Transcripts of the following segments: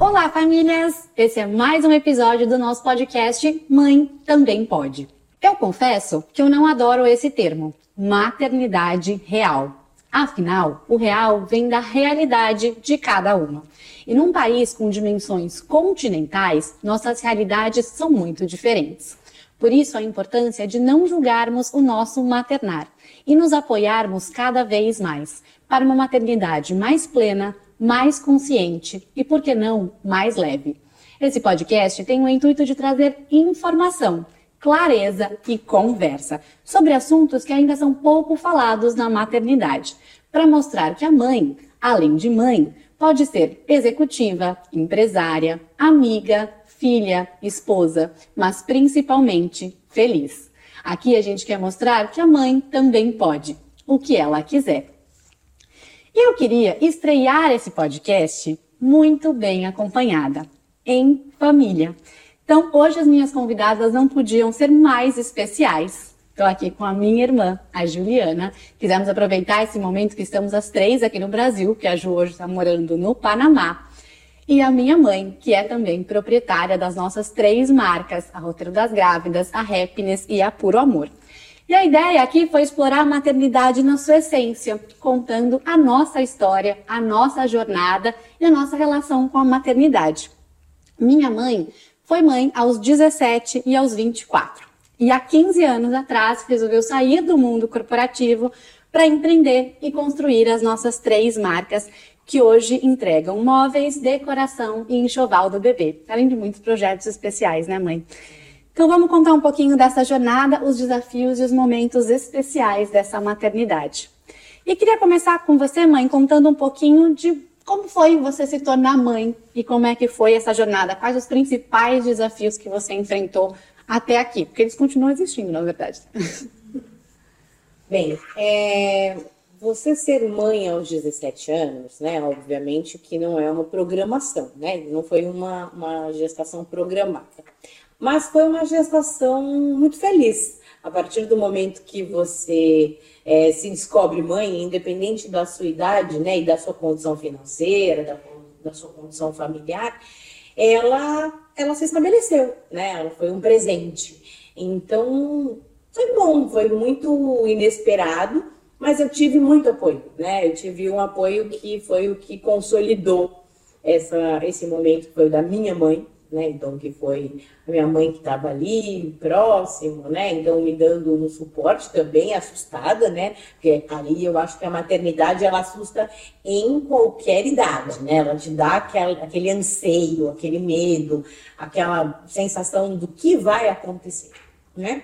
Olá, famílias! Esse é mais um episódio do nosso podcast Mãe Também Pode. Eu confesso que eu não adoro esse termo, maternidade real. Afinal, o real vem da realidade de cada uma. E num país com dimensões continentais, nossas realidades são muito diferentes. Por isso, a importância de não julgarmos o nosso maternar e nos apoiarmos cada vez mais para uma maternidade mais plena, mais consciente e, por que não, mais leve. Esse podcast tem o intuito de trazer informação, clareza e conversa sobre assuntos que ainda são pouco falados na maternidade, para mostrar que a mãe, além de mãe, pode ser executiva, empresária, amiga, filha, esposa, mas principalmente feliz. Aqui a gente quer mostrar que a mãe também pode, o que ela quiser. Eu queria estrear esse podcast muito bem acompanhada, em família. Então, hoje as minhas convidadas não podiam ser mais especiais. Estou aqui com a minha irmã, a Juliana. Quisemos aproveitar esse momento que estamos as três aqui no Brasil, que a Ju hoje está morando no Panamá. E a minha mãe, que é também proprietária das nossas três marcas, a Roteiro das Grávidas, a Happiness e a Puro Amor. E a ideia aqui foi explorar a maternidade na sua essência, contando a nossa história, a nossa jornada e a nossa relação com a maternidade. Minha mãe foi mãe aos 17 e aos 24. E há 15 anos atrás resolveu sair do mundo corporativo para empreender e construir as nossas três marcas que hoje entregam móveis, decoração e enxoval do bebê, além de muitos projetos especiais, né, mãe? Então vamos contar um pouquinho dessa jornada, os desafios e os momentos especiais dessa maternidade. E queria começar com você, mãe, contando um pouquinho de como foi você se tornar mãe e como é que foi essa jornada, quais os principais desafios que você enfrentou até aqui, porque eles continuam existindo, na verdade. Bem, é, você ser mãe aos 17 anos, né, obviamente que não é uma programação, né, não foi uma, uma gestação programada. Mas foi uma gestação muito feliz. A partir do momento que você é, se descobre mãe, independente da sua idade, né, e da sua condição financeira, da, da sua condição familiar, ela, ela se estabeleceu, né? Ela foi um presente. Então, foi bom, foi muito inesperado, mas eu tive muito apoio, né? Eu tive um apoio que foi o que consolidou essa, esse momento, foi o da minha mãe, né? Então, que foi a minha mãe que estava ali, próximo, né? Então, me dando um suporte também, assustada, né? Porque ali eu acho que a maternidade, ela assusta em qualquer idade, né? Ela te dá aquele, aquele anseio, aquele medo, aquela sensação do que vai acontecer, né?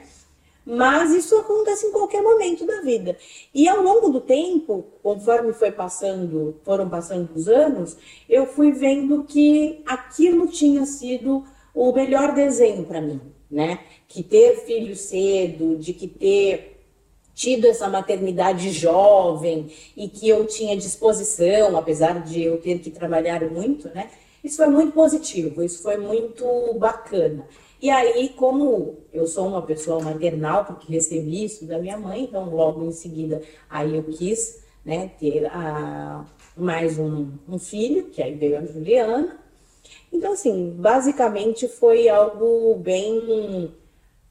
Mas isso acontece em qualquer momento da vida. E ao longo do tempo, conforme foi passando, foram passando os anos, eu fui vendo que aquilo tinha sido o melhor desenho para mim, né? Que ter filho cedo, de que ter tido essa maternidade jovem e que eu tinha disposição, apesar de eu ter que trabalhar muito, né? Isso foi muito positivo, isso foi muito bacana. E aí, como eu sou uma pessoa maternal, porque recebi isso da minha mãe, então logo em seguida aí eu quis né, ter a, mais um, um filho, que aí veio a Juliana. Então, assim, basicamente foi algo bem,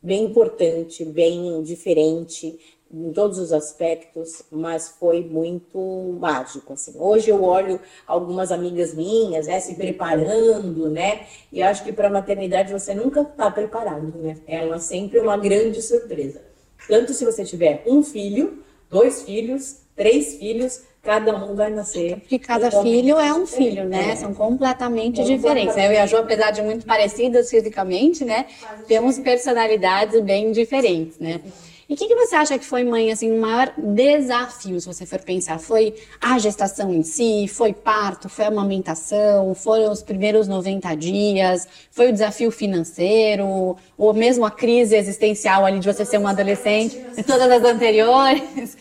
bem importante, bem diferente em todos os aspectos, mas foi muito mágico, assim. Hoje eu olho algumas amigas minhas, né, se preparando, né, e acho que para a maternidade você nunca está preparado, né, ela é sempre uma grande surpresa. Tanto se você tiver um filho, dois filhos, três filhos, cada um vai nascer. Porque cada filho é um filho, né? É. São completamente é diferentes. Eu e a Jo, apesar de muito parecidas fisicamente, né? Temos personalidades bem diferentes, né? E o que, que, você acha que foi, mãe, assim, o maior desafio, se você for pensar? Foi a gestação em si? Foi parto? Foi a amamentação? Foram os primeiros 90 dias? Foi o desafio financeiro? Ou mesmo a crise existencial ali de você ser uma adolescente? Todas as anteriores?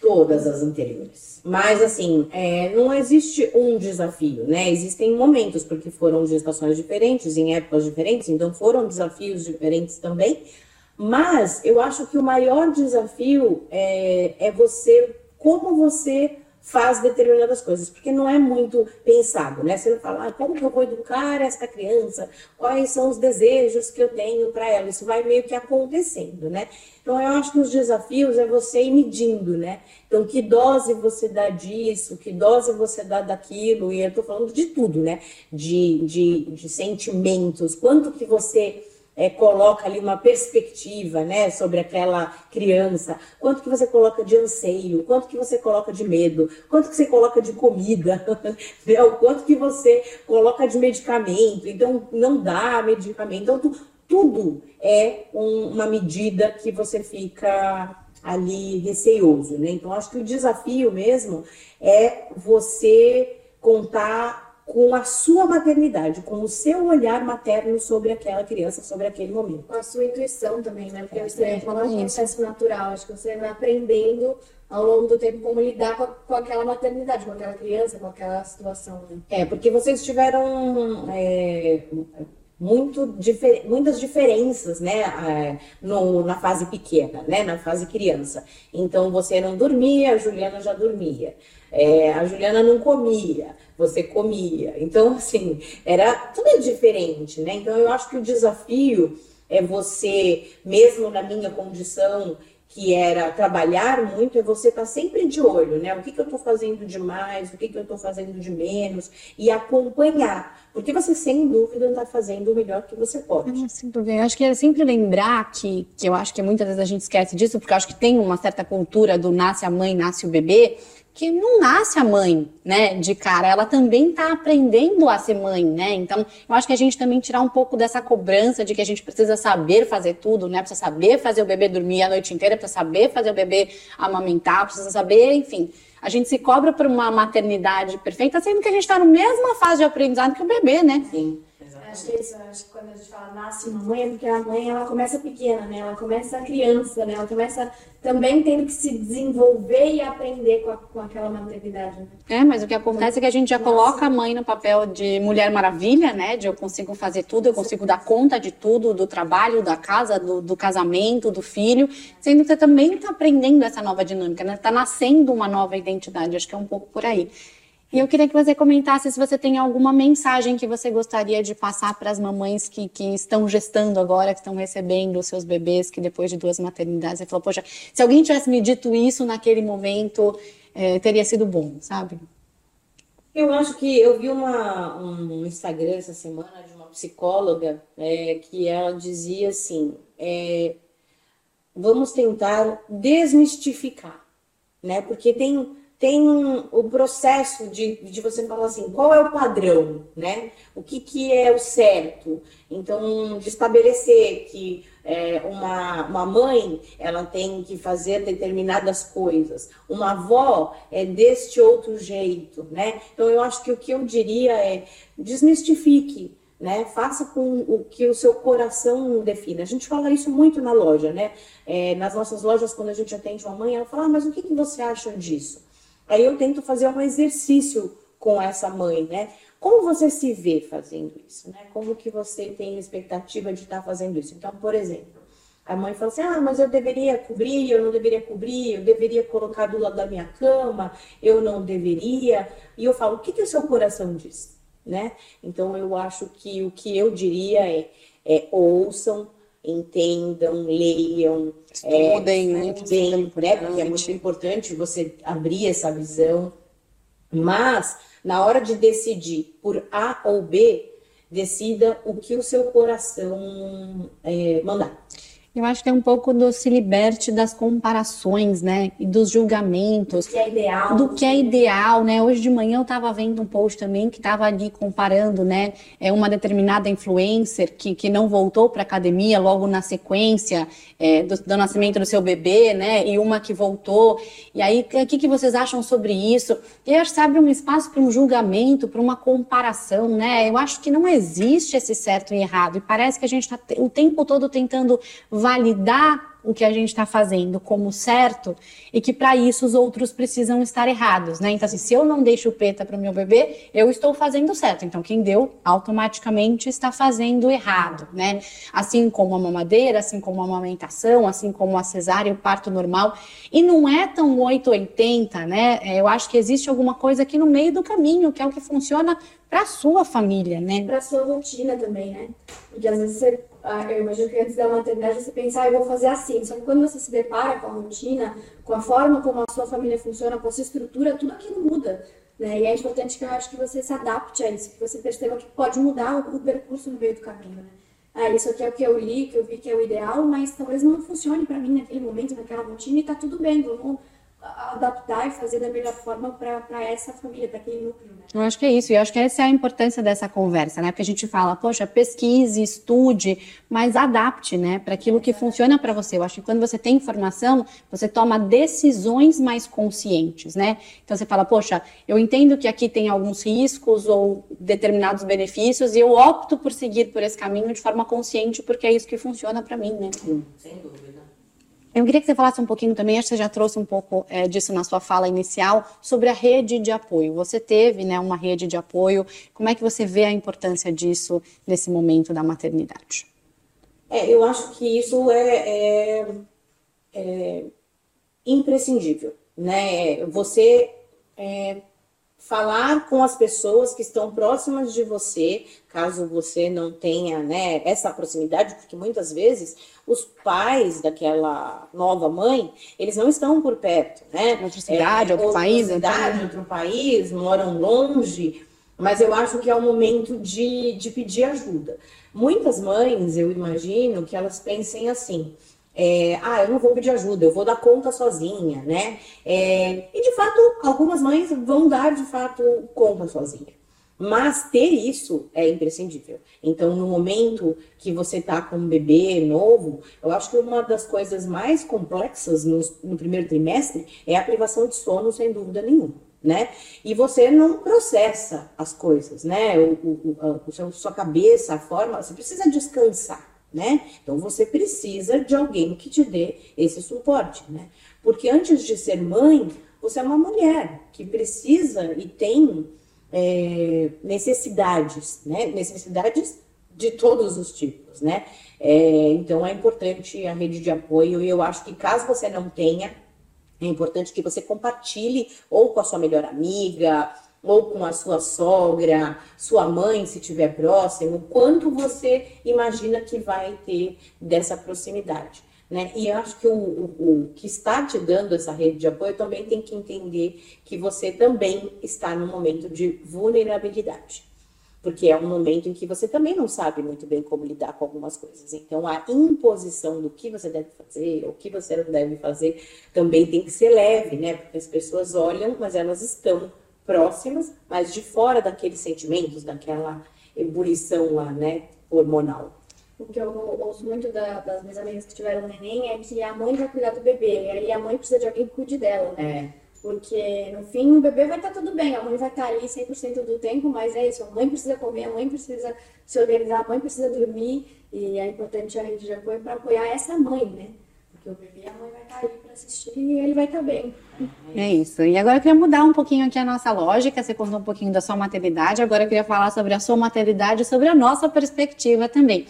Todas as anteriores. Mas, assim, é, não existe um desafio, né? Existem momentos, porque foram gestações diferentes, em épocas diferentes, então foram desafios diferentes também mas eu acho que o maior desafio é, é você, como você faz determinadas coisas, porque não é muito pensado, né? Você não fala, ah, como que eu vou educar essa criança? Quais são os desejos que eu tenho para ela? Isso vai meio que acontecendo, né? Então, eu acho que os desafios é você ir medindo, né? Então, que dose você dá disso, que dose você dá daquilo, e eu estou falando de tudo, né? De, de, de sentimentos, quanto que você é, coloca ali uma perspectiva, né, sobre aquela criança, quanto que você coloca de anseio, quanto que você coloca de medo, quanto que você coloca de comida, né, o quanto que você coloca de medicamento, então não dá medicamento, então tu, tudo é um, uma medida que você fica ali receioso, né? Então acho que o desafio mesmo é você contar com a sua maternidade, com o seu olhar materno sobre aquela criança, sobre aquele momento. Com a sua intuição também, né? Porque você é, falou um processo natural, acho que você vai aprendendo ao longo do tempo como lidar com, a, com, aquela maternidade, com aquela criança, com aquela situação. Né? É, porque vocês tiveram é, muito difer muitas diferenças, né, é, no, na fase pequena, né, na fase criança. Então você não dormia, a Juliana já dormia. É, a Juliana não comia você comia. Então, assim, era tudo diferente, né? Então, eu acho que o desafio é você, mesmo na minha condição, que era trabalhar muito, é você estar tá sempre de olho, né? O que, que eu estou fazendo de mais, o que, que eu estou fazendo de menos, e acompanhar. Porque você, sem dúvida, está fazendo o melhor que você pode. Ah, sem dúvida. Eu acho que é sempre lembrar que, que eu acho que muitas vezes a gente esquece disso, porque eu acho que tem uma certa cultura do nasce a mãe, nasce o bebê, que não nasce a mãe, né, de cara, ela também está aprendendo a ser mãe, né? Então, eu acho que a gente também tirar um pouco dessa cobrança de que a gente precisa saber fazer tudo, né? Precisa saber fazer o bebê dormir a noite inteira, precisa saber fazer o bebê amamentar, precisa saber, enfim. A gente se cobra por uma maternidade perfeita, sendo que a gente está na mesma fase de aprendizado que o bebê, né? Sim. É isso, acho que quando a gente fala nasce uma mãe, é porque a mãe ela começa pequena, né? Ela começa criança, né? Ela começa também tendo que se desenvolver e aprender com, a, com aquela maternidade. Né? É, mas o que acontece é que a gente já Nossa. coloca a mãe no papel de mulher maravilha, né? De eu consigo fazer tudo, eu consigo dar conta de tudo, do trabalho, da casa, do, do casamento, do filho, sendo que você também está aprendendo essa nova dinâmica, né? Está nascendo uma nova identidade, acho que é um pouco por aí. E eu queria que você comentasse se você tem alguma mensagem que você gostaria de passar para as mamães que, que estão gestando agora, que estão recebendo os seus bebês, que depois de duas maternidades, você falou, poxa, se alguém tivesse me dito isso naquele momento, é, teria sido bom, sabe? Eu acho que eu vi uma, um Instagram essa semana de uma psicóloga é, que ela dizia assim: é, vamos tentar desmistificar, né? Porque tem tem o processo de, de você falar assim, qual é o padrão, né? O que, que é o certo? Então, de estabelecer que é, uma, uma mãe, ela tem que fazer determinadas coisas. Uma avó é deste outro jeito, né? Então, eu acho que o que eu diria é desmistifique, né? Faça com o que o seu coração defina. A gente fala isso muito na loja, né? É, nas nossas lojas, quando a gente atende uma mãe, ela fala, ah, mas o que, que você acha disso? Aí eu tento fazer um exercício com essa mãe, né? Como você se vê fazendo isso, né? Como que você tem expectativa de estar fazendo isso? Então, por exemplo, a mãe fala assim: ah, mas eu deveria cobrir, eu não deveria cobrir, eu deveria colocar do lado da minha cama, eu não deveria. E eu falo: o que, que o seu coração diz? Né? Então, eu acho que o que eu diria é, é ouçam, entendam, leiam, estudem, é, né? Estudem, né? Porque é muito importante você abrir essa visão. Mas, na hora de decidir por A ou B, decida o que o seu coração é, mandar. Eu acho que é um pouco do se liberte das comparações, né? E dos julgamentos. Do que é ideal. Do que é ideal, né? Hoje de manhã eu estava vendo um post também que estava ali comparando, né? É uma determinada influencer que, que não voltou para academia logo na sequência é, do, do, nascimento do seu bebê, né? E uma que voltou. E aí, o que, que vocês acham sobre isso? E acho que abre um espaço para um julgamento, para uma comparação, né? Eu acho que não existe esse certo e errado. E parece que a gente está o tempo todo tentando validar o que a gente está fazendo como certo e que para isso os outros precisam estar errados, né? Então, assim, se eu não dei chupeta para o meu bebê, eu estou fazendo certo. Então, quem deu automaticamente está fazendo errado, né? Assim como a mamadeira, assim como a amamentação, assim como a cesárea, o parto normal. E não é tão 880, né? É, eu acho que existe alguma coisa aqui no meio do caminho, que é o que funciona para sua família, né? Para sua rotina também, né? Porque às vezes você, eu imagino que antes da maternidade você pensa, ah, eu vou fazer assim. Só que quando você se depara com a rotina, com a forma como a sua família funciona, com a sua estrutura, tudo aquilo muda. Né? E é importante que eu acho que você se adapte a isso, que você perceba que pode mudar o, percurso no meio do caminho. Né? Ah, isso aqui é o que eu li, que eu vi que é o ideal, mas talvez não funcione para mim naquele momento, naquela rotina, e tá tudo bem, vamos adaptar e fazer da melhor forma para essa família, para aquele núcleo. Né? Eu acho que é isso, e eu acho que essa é a importância dessa conversa, né? Porque a gente fala, poxa, pesquise, estude, mas adapte, né, para aquilo que funciona para você. Eu acho que quando você tem informação, você toma decisões mais conscientes, né? Então você fala, poxa, eu entendo que aqui tem alguns riscos ou determinados benefícios e eu opto por seguir por esse caminho de forma consciente porque é isso que funciona para mim, né? Sim, sem dúvida. Eu queria que você falasse um pouquinho também, acho que você já trouxe um pouco é, disso na sua fala inicial, sobre a rede de apoio. Você teve né, uma rede de apoio, como é que você vê a importância disso nesse momento da maternidade? É, eu acho que isso é, é, é imprescindível, né? Você é, falar com as pessoas que estão próximas de você, caso você não tenha né, essa proximidade, porque muitas vezes os pais daquela nova mãe, eles não estão por perto, né? Outra cidade, é, outro país. Cidade, outro país, moram longe, mas eu acho que é o momento de, de pedir ajuda. Muitas mães, eu imagino, que elas pensem assim, é, ah, eu não vou pedir ajuda, eu vou dar conta sozinha, né? É, e de fato, algumas mães vão dar de fato conta sozinha. Mas ter isso é imprescindível. Então, no momento que você está com um bebê novo, eu acho que uma das coisas mais complexas no, no primeiro trimestre é a privação de sono, sem dúvida nenhuma. Né? E você não processa as coisas, né? O, o, o, sua cabeça, a forma, você precisa descansar né? Então você precisa de alguém que te dê esse suporte, né? Porque antes de ser mãe, você é uma mulher que precisa e tem é, necessidades, né? Necessidades de todos os tipos, né? É, então é importante a rede de apoio e eu acho que caso você não tenha, é importante que você compartilhe ou com a sua melhor amiga, ou com a sua sogra, sua mãe, se estiver próximo, quanto você imagina que vai ter dessa proximidade. Né? E eu acho que o, o, o, que está te dando essa rede de apoio também tem que entender que você também está num momento de vulnerabilidade. Porque é um momento em que você também não sabe muito bem como lidar com algumas coisas. Então, a imposição do que você deve fazer, o que você não deve fazer, também tem que ser leve, né? Porque as pessoas olham, mas elas estão próximas, mas de fora daqueles sentimentos, daquela ebulição lá, né, hormonal. O que eu ouço muito da, das minhas amigas que tiveram neném é que a mãe vai cuidar do bebê, e aí a mãe precisa de alguém que cuide dela, né? É. Porque no fim o bebê vai estar tudo bem, a mãe vai estar ali 100% do tempo, mas é isso, a mãe precisa comer, a mãe precisa se organizar, a mãe precisa dormir, e é importante a rede de apoio para apoiar essa mãe, né? Porque o bebê, a mãe vai estar ali para assistir e ele vai estar bem. É isso. E agora eu queria mudar um pouquinho aqui a nossa lógica. Você contou um pouquinho da sua maternidade, agora eu queria falar sobre a sua maternidade e sobre a nossa perspectiva também.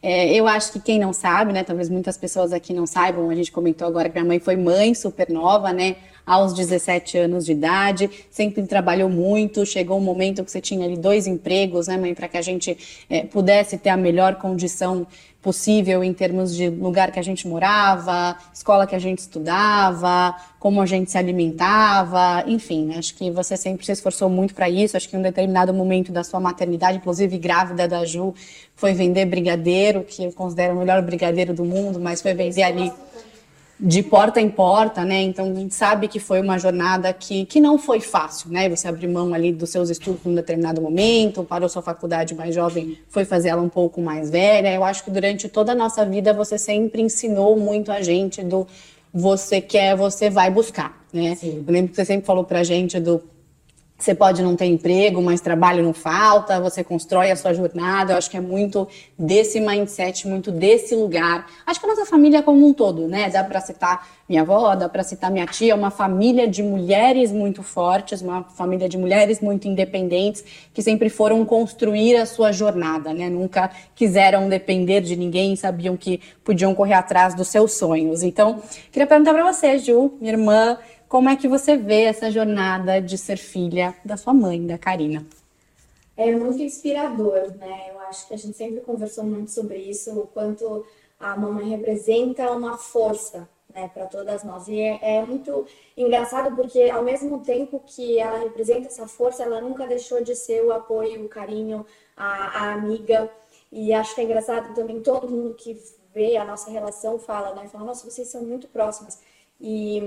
É, eu acho que quem não sabe, né? Talvez muitas pessoas aqui não saibam, a gente comentou agora que minha mãe foi mãe super nova, né? Aos 17 anos de idade, sempre trabalhou muito. Chegou um momento que você tinha ali dois empregos, né, mãe, para que a gente é, pudesse ter a melhor condição possível em termos de lugar que a gente morava, escola que a gente estudava, como a gente se alimentava, enfim, acho que você sempre se esforçou muito para isso. Acho que em um determinado momento da sua maternidade, inclusive grávida da Ju, foi vender brigadeiro, que eu considero o melhor brigadeiro do mundo, mas foi vender ali de porta em porta, né? Então a gente sabe que foi uma jornada que, que não foi fácil, né? Você abriu mão ali dos seus estudos num determinado momento, parou sua faculdade mais jovem, foi fazer ela um pouco mais velha. Eu acho que durante toda a nossa vida você sempre ensinou muito a gente do você quer, você vai buscar, né? Sim. Eu lembro que você sempre falou pra gente do você pode não ter emprego, mas trabalho não falta, você constrói a sua jornada. Eu acho que é muito desse mindset, muito desse lugar. Acho que a nossa família é como um todo, né? Dá para citar minha avó, dá para citar minha tia, uma família de mulheres muito fortes, uma família de mulheres muito independentes, que sempre foram construir a sua jornada, né? Nunca quiseram depender de ninguém, sabiam que podiam correr atrás dos seus sonhos. Então, queria perguntar para você, Ju, minha irmã, como é que você vê essa jornada de ser filha da sua mãe, da Karina? É muito inspirador, né? Eu acho que a gente sempre conversou muito sobre isso, o quanto a mamãe representa uma força, né, para todas nós. E é, é, muito engraçado porque, ao mesmo tempo que ela representa essa força, ela nunca deixou de ser o apoio, o carinho, a, a amiga. E acho que é engraçado também todo mundo que vê a nossa relação fala, né? Fala, nossa, vocês são muito próximas. E,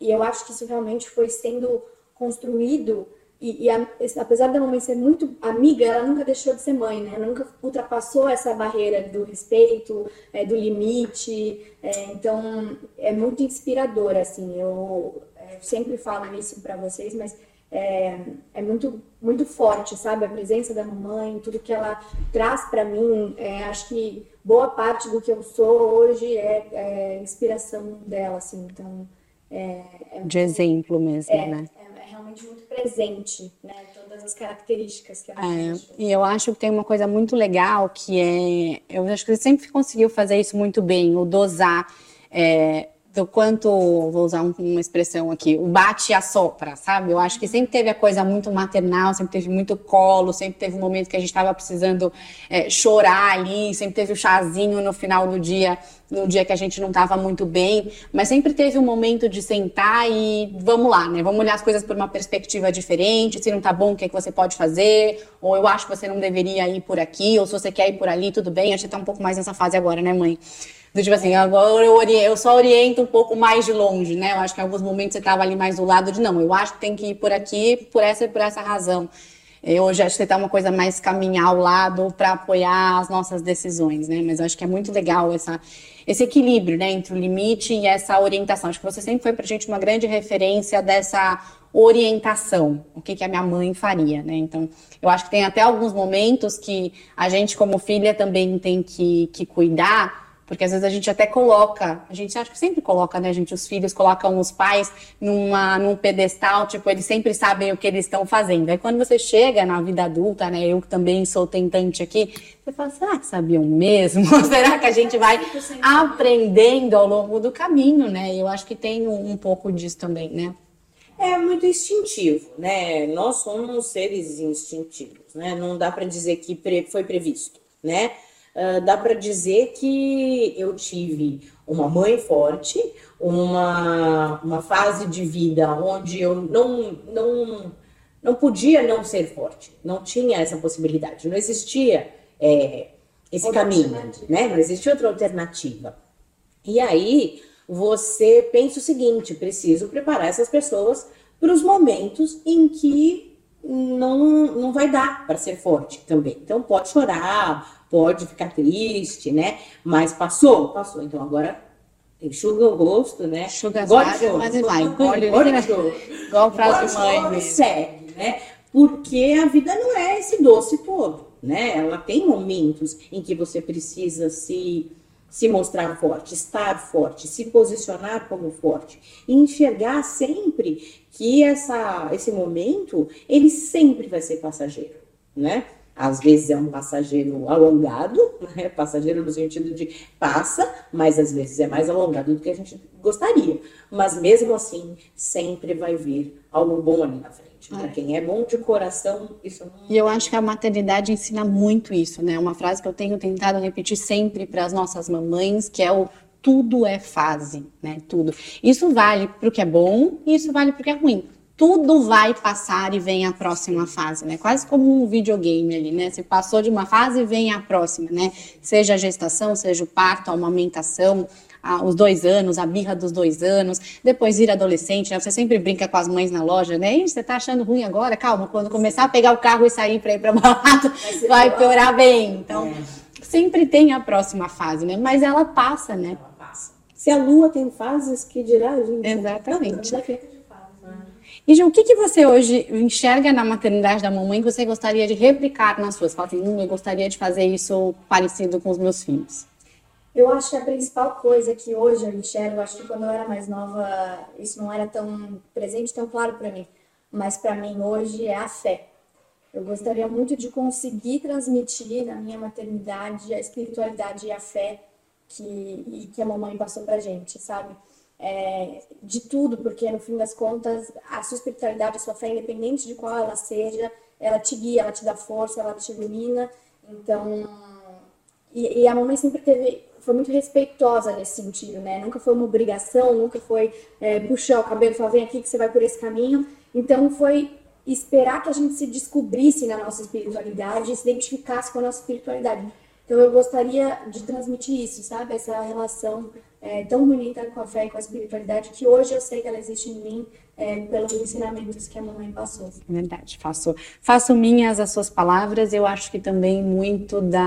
e eu acho que isso realmente foi sendo construído. E, e a, apesar da mamãe ser muito amiga, ela nunca deixou de ser mãe, né? Ela nunca ultrapassou essa barreira do respeito, é, do limite. É, então, é muito inspirador, assim. Eu, é, sempre falo isso para vocês, mas é, é, muito, muito forte, sabe? A presença da mamãe, tudo que ela traz para mim. É, acho que boa parte do que eu sou hoje é, é inspiração dela, assim. Então, é, é de exemplo mesmo, é, né? É, realmente muito presente, né? Todas as características que ela é, E eu acho que tem uma coisa muito legal que é, eu acho que você sempre conseguiu fazer isso muito bem, o dosar. É, do quanto, vou usar uma expressão aqui, o bate e a sopra, sabe? Eu acho que sempre teve a coisa muito maternal, sempre teve muito colo, sempre teve um momento que a gente estava precisando é, chorar ali, sempre teve o chazinho no final do dia, no dia que a gente não estava muito bem, mas sempre teve um momento de sentar e vamos lá, né? Vamos olhar as coisas por uma perspectiva diferente, se não tá bom, o que, é que você pode fazer, ou eu acho que você não deveria ir por aqui, ou se você quer ir por ali, tudo bem, a gente tá um pouco mais nessa fase agora, né, mãe? Tipo assim, agora eu, eu só oriento um pouco mais de longe, né? Eu acho que em alguns momentos você estava ali mais do lado de não, eu acho que tem que ir por aqui por essa e por essa razão. Eu hoje acho que está uma coisa mais caminhar ao lado para apoiar as nossas decisões, né? Mas eu acho que é muito legal essa, esse equilíbrio, né, entre o limite e essa orientação. Acho que você sempre foi para a gente uma grande referência dessa orientação, o que, que a minha mãe faria, né? Então, eu acho que tem até alguns momentos que a gente, como filha, também tem que, que cuidar porque às vezes a gente até coloca, a gente acha que sempre coloca, né, gente? Os filhos colocam os pais numa, num pedestal, tipo, eles sempre sabem o que eles estão fazendo. Aí quando você chega na vida adulta, né? Eu também sou tentante aqui, você fala, será que sabiam mesmo? será que a gente vai aprendendo ao longo do caminho, né? Eu acho que tem um, um pouco disso também, né? É muito instintivo, né? Nós somos seres instintivos, né? Não dá para dizer que foi previsto, né? Uh, dá para dizer que eu tive uma mãe forte, uma, uma fase de vida onde eu não, não, não podia não ser forte, não tinha essa possibilidade, não existia é, esse caminho, né? Não existia outra alternativa. E aí você pensa o seguinte: preciso preparar essas pessoas para os momentos em que não, não vai dar para ser forte também. Então pode chorar, pode ficar triste, né? Mas passou, passou. Então agora enxuga o rosto, né? Enxuga as lágrimas, mas vai. Igual frase mãe. Segue, né? Porque a vida não é esse doce todo, né? Ela tem momentos em que você precisa se se mostrar forte, estar forte, se posicionar como forte e enxergar sempre que essa, esse momento ele sempre vai ser passageiro, né? Às vezes é um passageiro alongado, né? passageiro no sentido de passa, mas às vezes é mais alongado do que a gente gostaria. Mas mesmo assim, sempre vai vir algo bom ali na frente. Para é. quem é bom de coração, isso não. E eu acho que a maternidade ensina muito isso, né? Uma frase que eu tenho tentado repetir sempre para as nossas mamães, que é o tudo é fase, né? Tudo. Isso vale para o que é bom e isso vale para o que é ruim tudo vai passar e vem a próxima fase, né? Quase como um videogame ali, né? Você passou de uma fase e vem a próxima, né? Seja a gestação, seja o parto, a amamentação, a, os dois anos, a birra dos dois anos, depois ir adolescente, né? Você sempre brinca com as mães na loja, né? Ih, você tá achando ruim agora? Calma, quando começar a pegar o carro e sair para ir para balada, vai piorar bem. Então, sempre tem a próxima fase, né? Mas ela passa, né? Ela passa. Se a lua tem fases, que dirá a gente? Exatamente. Não E Ju, o que, que você hoje enxerga na maternidade da mamãe que você gostaria de replicar nas suas? Fala assim, hum, eu gostaria de fazer isso parecido com os meus filhos. Eu acho que a principal coisa que hoje eu enxergo, acho que quando eu era mais nova, isso não era tão presente, tão claro para mim. Mas para mim hoje é a fé. Eu gostaria muito de conseguir transmitir na minha maternidade a espiritualidade e a fé que, que a mamãe passou pra gente, sabe? É, de tudo, porque no fim das contas, a sua espiritualidade, a sua fé, independente de qual ela seja, ela te guia, ela te dá força, ela te ilumina. Então, e, e a mamãe sempre teve, foi muito respeitosa nesse sentido, né? Nunca foi uma obrigação, nunca foi é, puxar o cabelo e falar, vem aqui que você vai por esse caminho. Então, foi esperar que a gente se descobrisse na nossa espiritualidade e se identificasse com a nossa espiritualidade. Então eu gostaria de transmitir isso, sabe? Essa relação é, tão bonita com a fé e com a espiritualidade que hoje eu sei que ela existe em mim é, pelos ensinamentos que a mamãe passou. Verdade, faço, faço minhas as suas palavras. Eu acho que também muito da,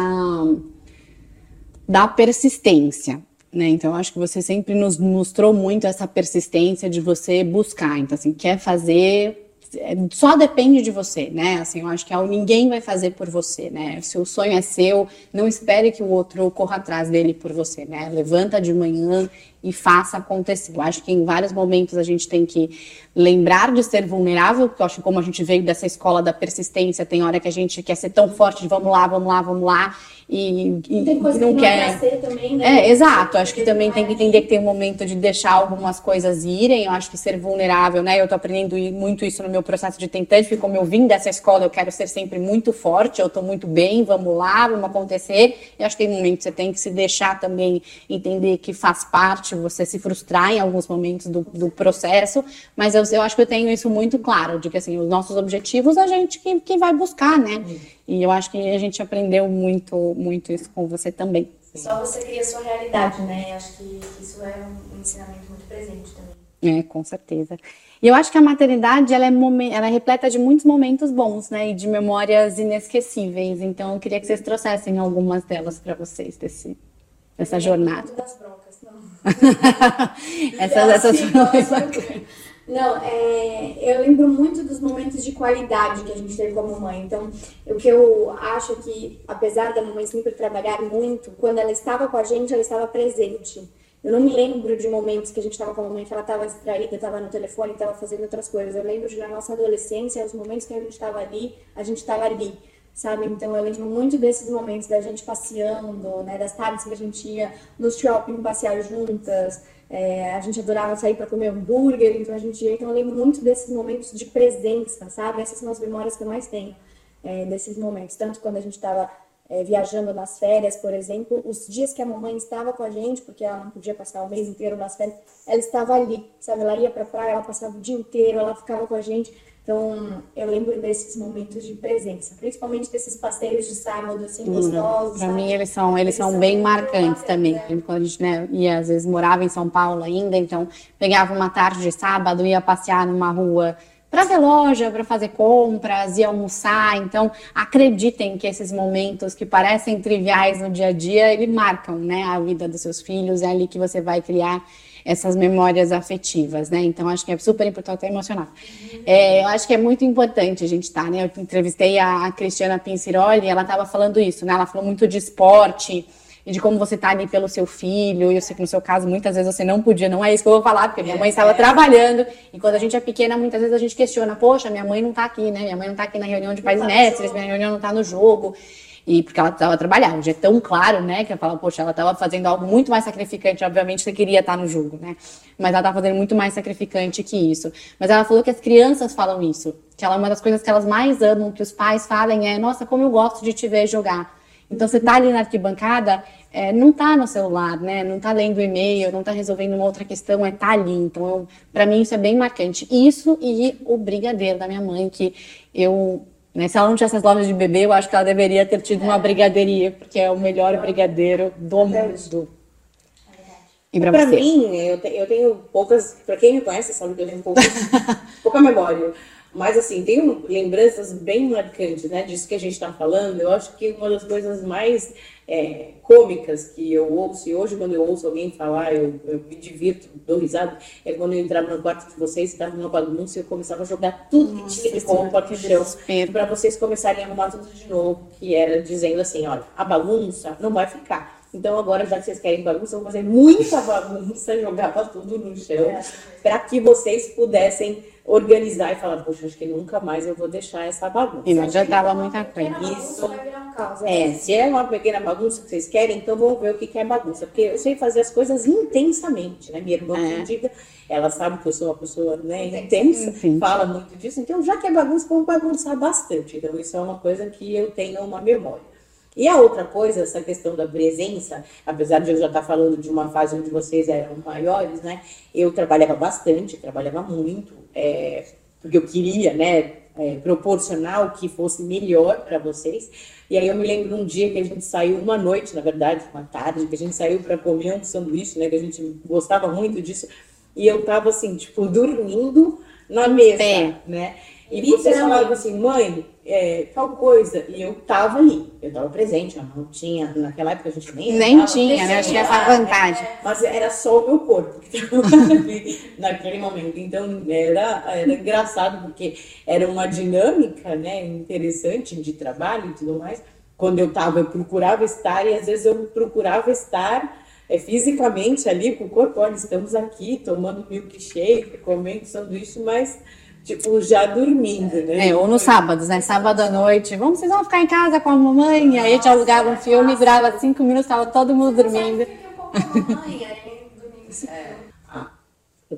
da persistência. Né? Então, acho que você sempre nos mostrou muito essa persistência de você buscar. Então, assim, quer fazer, é, só depende de você, né? Assim, eu acho que ninguém vai fazer por você, né? Se o sonho é seu, não espere que o outro corra atrás dele por você, né? Levanta de manhã e faça acontecer. Eu acho que em vários momentos a gente tem que lembrar de ser vulnerável, porque eu acho que como a gente veio dessa escola da persistência, tem hora que a gente quer ser tão forte de vamos lá, vamos lá, vamos lá, e, e tem coisa não que quer. Não também, né? É, exato. Acho que também tem que entender que tem um momento de deixar algumas coisas irem. Eu acho que ser vulnerável, né? Eu tô aprendendo muito isso no meu processo de tentante, como eu vim dessa escola, eu quero ser sempre muito forte, eu tô muito bem, vamos lá, vamos acontecer. E acho que tem momentos que você tem que se deixar também entender que faz parte você se frustrar em alguns momentos do, do processo, mas eu, eu acho que eu tenho isso muito claro, de que assim, os nossos objetivos a gente que, que vai buscar, né? E eu acho que a gente aprendeu muito, muito isso com você também. Só você cria a sua realidade, né? Acho que isso é um ensinamento muito presente também. É, com certeza. E eu acho que a maternidade ela é, ela é repleta de muitos momentos bons, né? E de memórias inesquecíveis. Então eu queria que vocês trouxessem algumas delas para vocês desse, dessa jornada. Das broncas, não. essas, essas Não, é, eu lembro muito dos momentos de qualidade que a gente teve com a mamãe. Então, o que eu acho que, apesar da mamãe sempre trabalhar muito, quando ela estava com a gente, ela estava presente. Eu não me lembro de momentos que a gente estava com a mamãe que ela estava distraída, estava no telefone, estava fazendo outras coisas. Eu lembro de na nossa adolescência, os momentos que a gente estava ali, a gente estava ali sabe? Então eu lembro muito desses momentos da gente passeando, né? Das tardes que a gente ia no shopping passear juntas. É, a gente adorava sair para comer hambúrguer, então a gente ia. Então eu lembro muito desses momentos de presença, sabe? Essas são as memórias que eu mais tenho é, desses momentos. Tanto quando a gente estava é, viajando nas férias, por exemplo, os dias que a mamãe estava com a gente, porque ela não podia passar o mês inteiro nas férias, ela estava ali, sabe? Ela ia para praia, ela passava o dia inteiro, ela ficava com a gente. Então, eu lembro desses momentos de presença, principalmente desses passeios de sábado, assim, gostosos. Para mim, eles são, eles, eles são, são, bem marcantes também. Quando a gente né, ia, às vezes, morava em São Paulo ainda, então pegava uma tarde de sábado, ia passear numa rua para ver loja, para fazer compras, e almoçar. Então, acreditem que esses momentos que parecem triviais no dia a dia, eles marcam né, a vida dos seus filhos, é ali que você vai criar essas memórias afetivas, né? Então acho que é super importante, até emocionar. É, eu acho que é muito importante a gente estar, tá, né? Eu entrevistei a, a Cristiana Pinciroli, ela estava falando isso, né? Ela falou muito de esporte e de como você está ali pelo seu filho. E eu sei que no seu caso muitas vezes você não podia, não é isso que eu vou falar, porque minha mãe estava trabalhando. E quando a gente é pequena, muitas vezes a gente questiona: poxa, minha mãe não está aqui, né? Minha mãe não está aqui na reunião de pais e mestres, minha reunião não está no jogo e porque ela estava trabalhando. Já é tão claro, né, que eu falo, poxa, ela estava fazendo algo muito mais sacrificante, obviamente você queria estar no jogo, né? Mas ela estava fazendo muito mais sacrificante que isso. Mas ela falou que as crianças falam isso, que ela uma das coisas que elas mais amam que os pais falem é, nossa, como eu gosto de te ver jogar. Então você tá ali na arquibancada, é, não tá no celular, né? Não tá lendo e-mail, não tá resolvendo uma outra questão, é tá ali. Então, para mim isso é bem marcante. Isso e o brigadeiro da minha mãe que eu né? Se ela não tivesse as lojas de bebê, eu acho que ela deveria ter tido uma brigadeiria, porque é o melhor brigadeiro do mundo. E pra, pra mim, eu, te, eu tenho poucas. Pra quem me conhece, sabe que eu tenho poucas, pouca memória. Mas assim, tem lembranças bem marcantes, né, disso que a gente está falando. Eu acho que uma das coisas mais é, cômicas que eu ouço, e hoje quando eu ouço alguém falar, eu, eu me divirto, dou risada, é quando eu entrava no quarto de vocês, estava numa bagunça e eu começava a jogar tudo que tinha de roupa no chão, para vocês começarem a arrumar tudo de novo, que era dizendo assim, olha, a bagunça não vai ficar. Então agora, já que vocês querem bagunça, eu vou fazer muita bagunça, jogava tudo no chão, é. para que vocês pudessem organizar e falar, poxa, acho que nunca mais eu vou deixar essa bagunça. E não adiantava muita coisa. Isso. É, se é uma pequena bagunça que vocês querem, então vamos ver o que é bagunça. Porque eu sei fazer as coisas intensamente, né? Minha irmã é. diga, ela sabe que eu sou uma pessoa né, intensa, Enfim. fala muito disso. Então, já que é bagunça, vamos bagunçar bastante. Então, isso é uma coisa que eu tenho uma memória. E a outra coisa, essa questão da presença, apesar de eu já estar falando de uma fase onde vocês eram maiores, né? Eu trabalhava bastante, trabalhava muito, é, porque eu queria, né? É, proporcionar o que fosse melhor para vocês. E aí eu me lembro um dia que a gente saiu, uma noite, na verdade, uma tarde, que a gente saiu para comer um sanduíche, né? Que a gente gostava muito disso. E eu tava assim, tipo, dormindo na mesa, é. né? E vocês falavam assim, mãe, é, tal coisa. E eu tava ali, eu tava presente, eu não tinha, naquela época a gente nem. Nem tinha, né? Acho que essa vantagem. É, mas era só o meu corpo que tava naquele momento. Então era, era engraçado, porque era uma dinâmica né, interessante de trabalho e tudo mais. Quando eu tava, eu procurava estar, e às vezes eu procurava estar. É, fisicamente ali com o corpo, olha, estamos aqui tomando milkshake, comendo sanduíche, mas tipo, já dormindo, né? É, ou nos sábados, né? Sábado à noite. Vamos, vocês vão ficar em casa com a mamãe? Aí a gente alugava um filme, durava cinco minutos, estava todo mundo dormindo.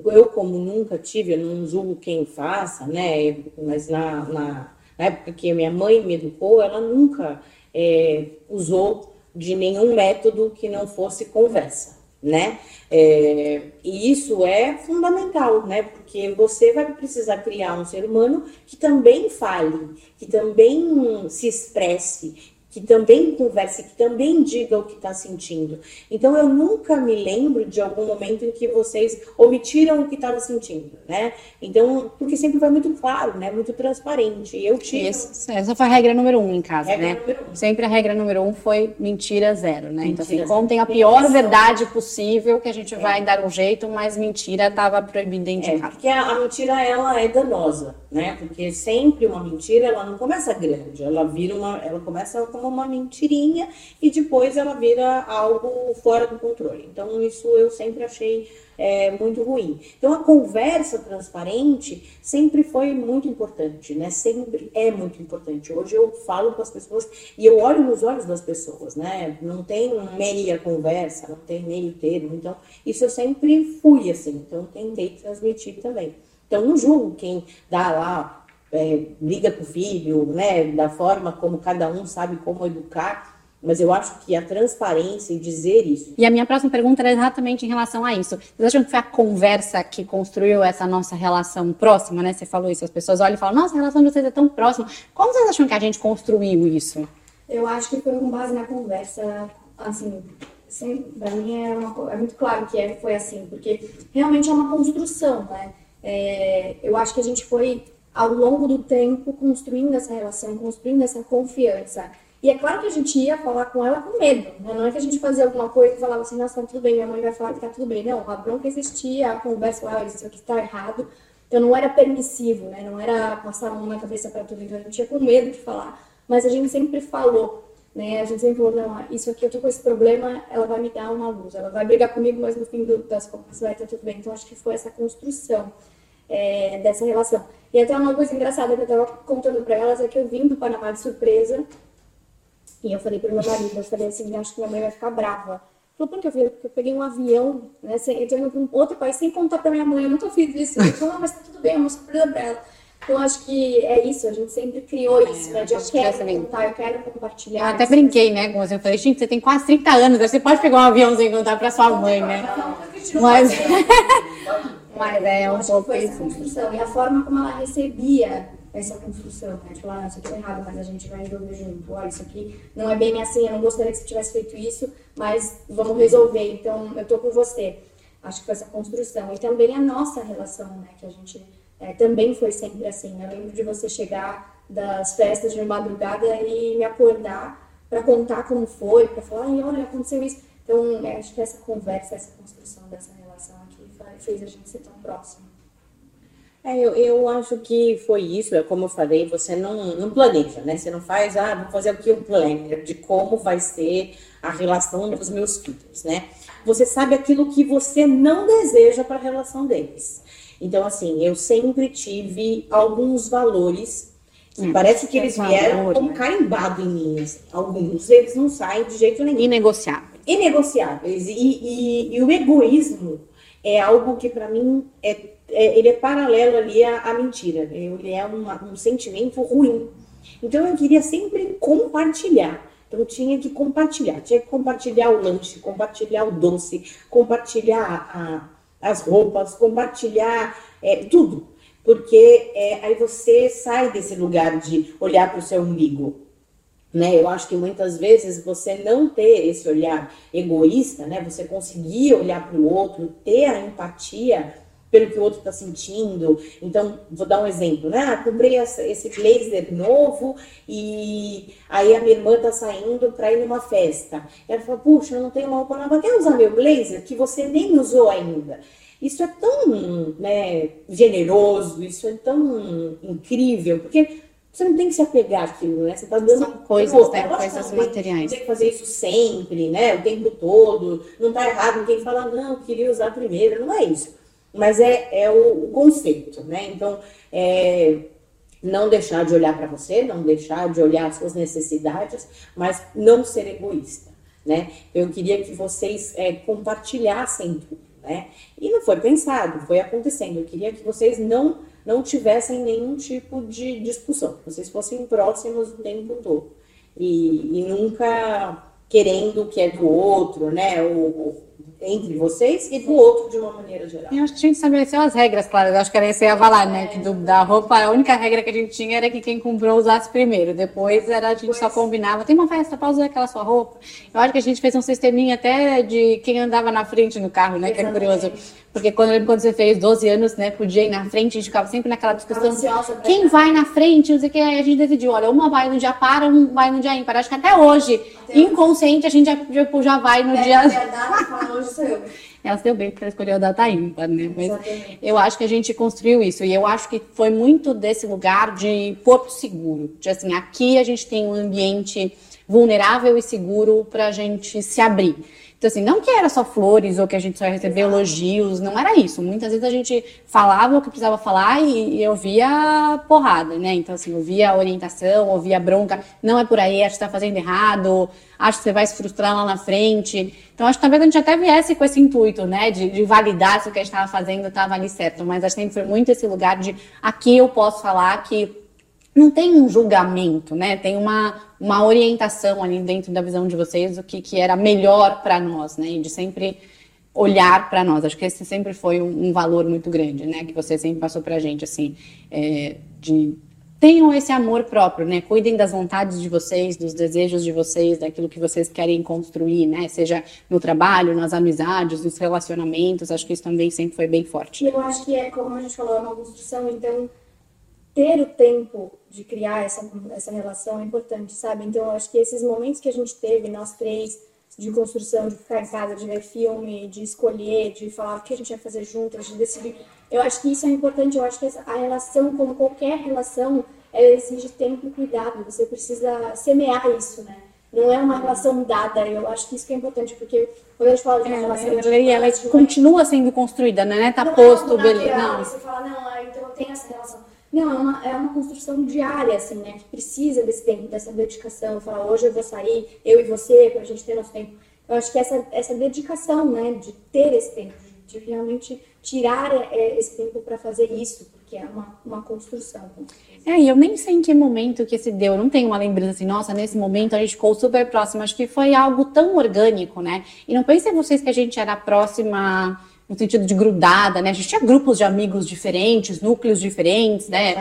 Eu, como nunca tive, eu não julgo quem faça, né? Mas na, na, na época que minha mãe me educou, ela nunca é, usou de nenhum método que não fosse conversa né? É, e isso é fundamental, né? Porque você vai precisar criar um ser humano que também fale, que também se expresse, que também converse, que também diga o que está sentindo. Então eu nunca me lembro de algum momento em que vocês omitiram o que estava sentindo, né? Então, porque sempre foi muito claro, né? Muito transparente. Eu tive. Isso, essa foi a regra número um em casa, regra né? Um. Sempre a regra número um foi mentira zero, né? Mentira então, assim, contem a pior verdade possível que a gente vai é. dar um jeito, mas mentira estava proibida em é, Porque a, a mentira, ela é danosa, né? Porque sempre uma mentira, ela não começa grande, ela vira uma, ela começa como uma mentirinha e depois ela vira algo fora do controle. Então, isso eu sempre achei é, muito ruim. Então, a conversa transparente sempre foi muito importante, né? Sempre é muito importante. Hoje eu falo com as pessoas e eu olho nos olhos das pessoas, né? Não tem meia conversa, não tem meio termo. Então, isso eu sempre fui assim. Então, tentei transmitir também. Então, não julgo quem dá lá é, liga com o filho, né, da forma como cada um sabe como educar, mas eu acho que a transparência e dizer isso. E a minha próxima pergunta era exatamente em relação a isso. Vocês acham que foi a conversa que construiu essa nossa relação próxima, né? Você falou isso, as pessoas olham e falam, nossa, a relação de vocês é tão próxima. Como vocês acham que a gente construiu isso? Eu acho que foi com base na conversa, assim, para mim é, uma, é, muito claro que é, foi assim, porque realmente é uma construção, né? É, eu acho que a gente foi ao longo do tempo construindo essa relação, construindo essa confiança. E é claro que a gente ia falar com ela com medo, né? Não é que a gente fazia alguma coisa e falava assim, nossa, tá tudo bem, minha mãe vai falar que tá tudo bem. Não, a bronca existia, a conversa, ah, isso aqui está errado. Então não era permissivo, né? Não era passar a mão na cabeça para tudo. Então a gente ia com medo de falar. Mas a gente sempre falou, né? A gente sempre falou, não, isso aqui eu tô com esse problema, ela vai me dar uma luz. Ela vai brigar comigo, mas no fim das contas vai estar tudo bem. Então acho que foi essa construção é, dessa relação. E até uma coisa engraçada que eu estava contando para elas é que eu vim do Panamá de surpresa e eu falei para meu marido, eu falei assim, acho que minha mãe vai ficar brava. Falou, por que eu, eu peguei um avião, né, sem, eu para um outro país sem contar para minha mãe, eu nunca fiz isso. Ele falou, ah, mas tá tudo bem, é uma surpresa para ela. Então, acho que é isso, a gente sempre criou é, isso, né? De eu quero contar, eu quero compartilhar. Eu até brinquei, né, com você. Eu falei, gente, você tem quase 30 anos, você pode pegar um avião sem contar para sua mãe, né? Mas... Mas é um pouco foi essa construção. E a forma como ela recebia essa construção, né? Falar, ah, isso aqui é errado, mas a gente vai resolver junto. Olha, isso aqui não é bem assim, eu não gostaria que você tivesse feito isso, mas vamos resolver. Então, eu tô com você. Acho que foi essa construção. E também a nossa relação, né? Que a gente é, também foi sempre assim. Eu lembro de você chegar das festas de madrugada e me acordar para contar como foi, para falar, olha, aconteceu isso. Então, é, acho que essa conversa, essa construção dessa fez a gente ser tão próximo. É, eu, eu acho que foi isso, é como eu falei, você não, não planeja, né? Você não faz, ah, vou fazer aqui um planner de como vai ser a relação dos meus filhos, né? Você sabe aquilo que você não deseja para a relação deles. Então, assim, eu sempre tive alguns valores que hum, parece que eles vieram valor, como né? carimbado em mim. Assim. Alguns eles não saem de jeito nenhum. Inegociáveis. Inegociáveis. E, e, e o egoísmo é algo que para mim é, é, ele é paralelo ali à, à mentira. Né? Ele é uma, um sentimento ruim. Então eu queria sempre compartilhar. Então tinha que compartilhar, tinha que compartilhar o lanche, compartilhar o doce, compartilhar a, as roupas, compartilhar é, tudo. Porque é, aí você sai desse lugar de olhar para o seu umbigo. Né? Eu acho que muitas vezes você não ter esse olhar egoísta, né? você conseguir olhar para o outro, ter a empatia pelo que o outro está sentindo. Então, vou dar um exemplo, né? Ah, comprei esse blazer novo e aí a minha irmã está saindo para ir numa festa. Ela fala, puxa, eu não tenho uma roupa nova, quer usar meu blazer que você nem usou ainda? Isso é tão né, generoso, isso é tão incrível, porque você não tem que se apegar àquilo, né? Você está dando São coisas, né? Coisas materiais. Tem que fazer isso sempre, né? O tempo todo. Não está errado quem fala, não, queria usar primeiro. Não é isso mas é, é o, o conceito, né? Então, é, não deixar de olhar para você, não deixar de olhar as suas necessidades, mas não ser egoísta, né? Eu queria que vocês é, compartilhassem tudo, né? E não foi pensado, foi acontecendo. Eu queria que vocês não não tivessem nenhum tipo de discussão, vocês fossem próximos o tempo todo e, e nunca querendo o que é do outro, né? Ou, entre vocês e do outro de uma maneira geral. Eu acho que a gente estabeleceu as regras, claro. Eu acho que era isso que ia falar, né? Que do, da roupa, a única regra que a gente tinha era que quem comprou usasse primeiro. Depois era a gente Depois... só combinava. Tem uma festa, pode usar aquela sua roupa. Eu acho que a gente fez um sisteminha até de quem andava na frente no carro, né? Exatamente. Que é curioso. Porque quando, quando você fez 12 anos, né? Podia ir na frente, a gente ficava sempre naquela discussão. Quem vai na frente? Não sei o que. Aí a gente decidiu, olha, uma vai no dia para, um vai no dia ímpar. Acho que até hoje, até inconsciente, a gente já, já, já vai no é, dia. Verdade, hoje sou eu. Ela se deu bem porque ela escolheu a data ímpar, né? Mas Exatamente. eu acho que a gente construiu isso. E eu acho que foi muito desse lugar de porto seguro. De assim, aqui a gente tem um ambiente vulnerável e seguro para a gente se abrir. Então, assim, não que era só flores ou que a gente só ia receber elogios, não era isso. Muitas vezes a gente falava o que precisava falar e, e eu via porrada, né? Então, assim, eu via orientação, ouvia bronca, não é por aí, acho que está fazendo errado, acho que você vai se frustrar lá na frente. Então, acho que talvez a gente até viesse com esse intuito, né, de, de validar se o que a gente estava fazendo estava ali certo, mas acho que sempre foi muito esse lugar de aqui eu posso falar que não tem um julgamento, né? Tem uma, uma orientação ali dentro da visão de vocês do que, que era melhor para nós, né? E de sempre olhar para nós. Acho que esse sempre foi um, um, valor muito grande, né? Que você sempre passou para a gente, assim, é, de tenham esse amor próprio, né? Cuidem das vontades de vocês, dos desejos de vocês, daquilo que vocês querem construir, né? Seja no trabalho, nas amizades, nos relacionamentos. Acho que isso também sempre foi bem forte. Eu acho que é como a gente falou, é uma construção, então ter o tempo de criar essa, essa relação é importante, sabe? Então, eu acho que esses momentos que a gente teve, nós três, de construção, de ficar em casa, de ver filme, de escolher, de falar o que a gente vai fazer juntas, de decidir. Eu acho que isso é importante. Eu acho que a relação, como qualquer relação, ela exige tempo e cuidado. Você precisa semear isso, né? Não é uma relação dada. Eu acho que isso que é importante, porque quando a gente fala de uma é, relação... Ela, de ela, ela continua sendo construída, né? Tá não posto, beleza. Não. Você fala, não, então eu tenho essa relação não, é uma, é uma construção diária, assim, né? Que precisa desse tempo, dessa dedicação. Falar, hoje eu vou sair, eu e você, para a gente ter nosso tempo. Eu acho que essa, essa dedicação, né? De ter esse tempo, de realmente tirar é, esse tempo para fazer isso, porque é uma, uma construção. É, e eu nem sei em que momento que se deu, eu não tenho uma lembrança assim, nossa, nesse momento a gente ficou super próximo, acho que foi algo tão orgânico, né? E não pensem vocês que a gente era próxima no sentido de grudada, né? A gente tinha grupos de amigos diferentes, núcleos diferentes, né?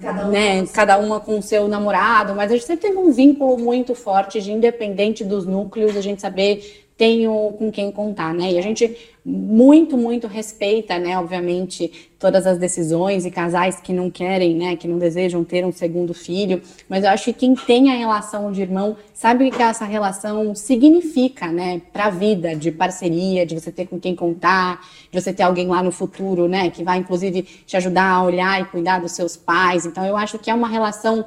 Cada, um né? cada uma com o seu namorado, mas a gente sempre teve um vínculo muito forte de independente dos núcleos, a gente saber tenho com quem contar, né? E a gente muito, muito respeita, né, obviamente, todas as decisões e casais que não querem, né, que não desejam ter um segundo filho, mas eu acho que quem tem a relação de irmão sabe o que essa relação significa, né, para a vida, de parceria, de você ter com quem contar, de você ter alguém lá no futuro, né, que vai inclusive te ajudar a olhar e cuidar dos seus pais. Então eu acho que é uma relação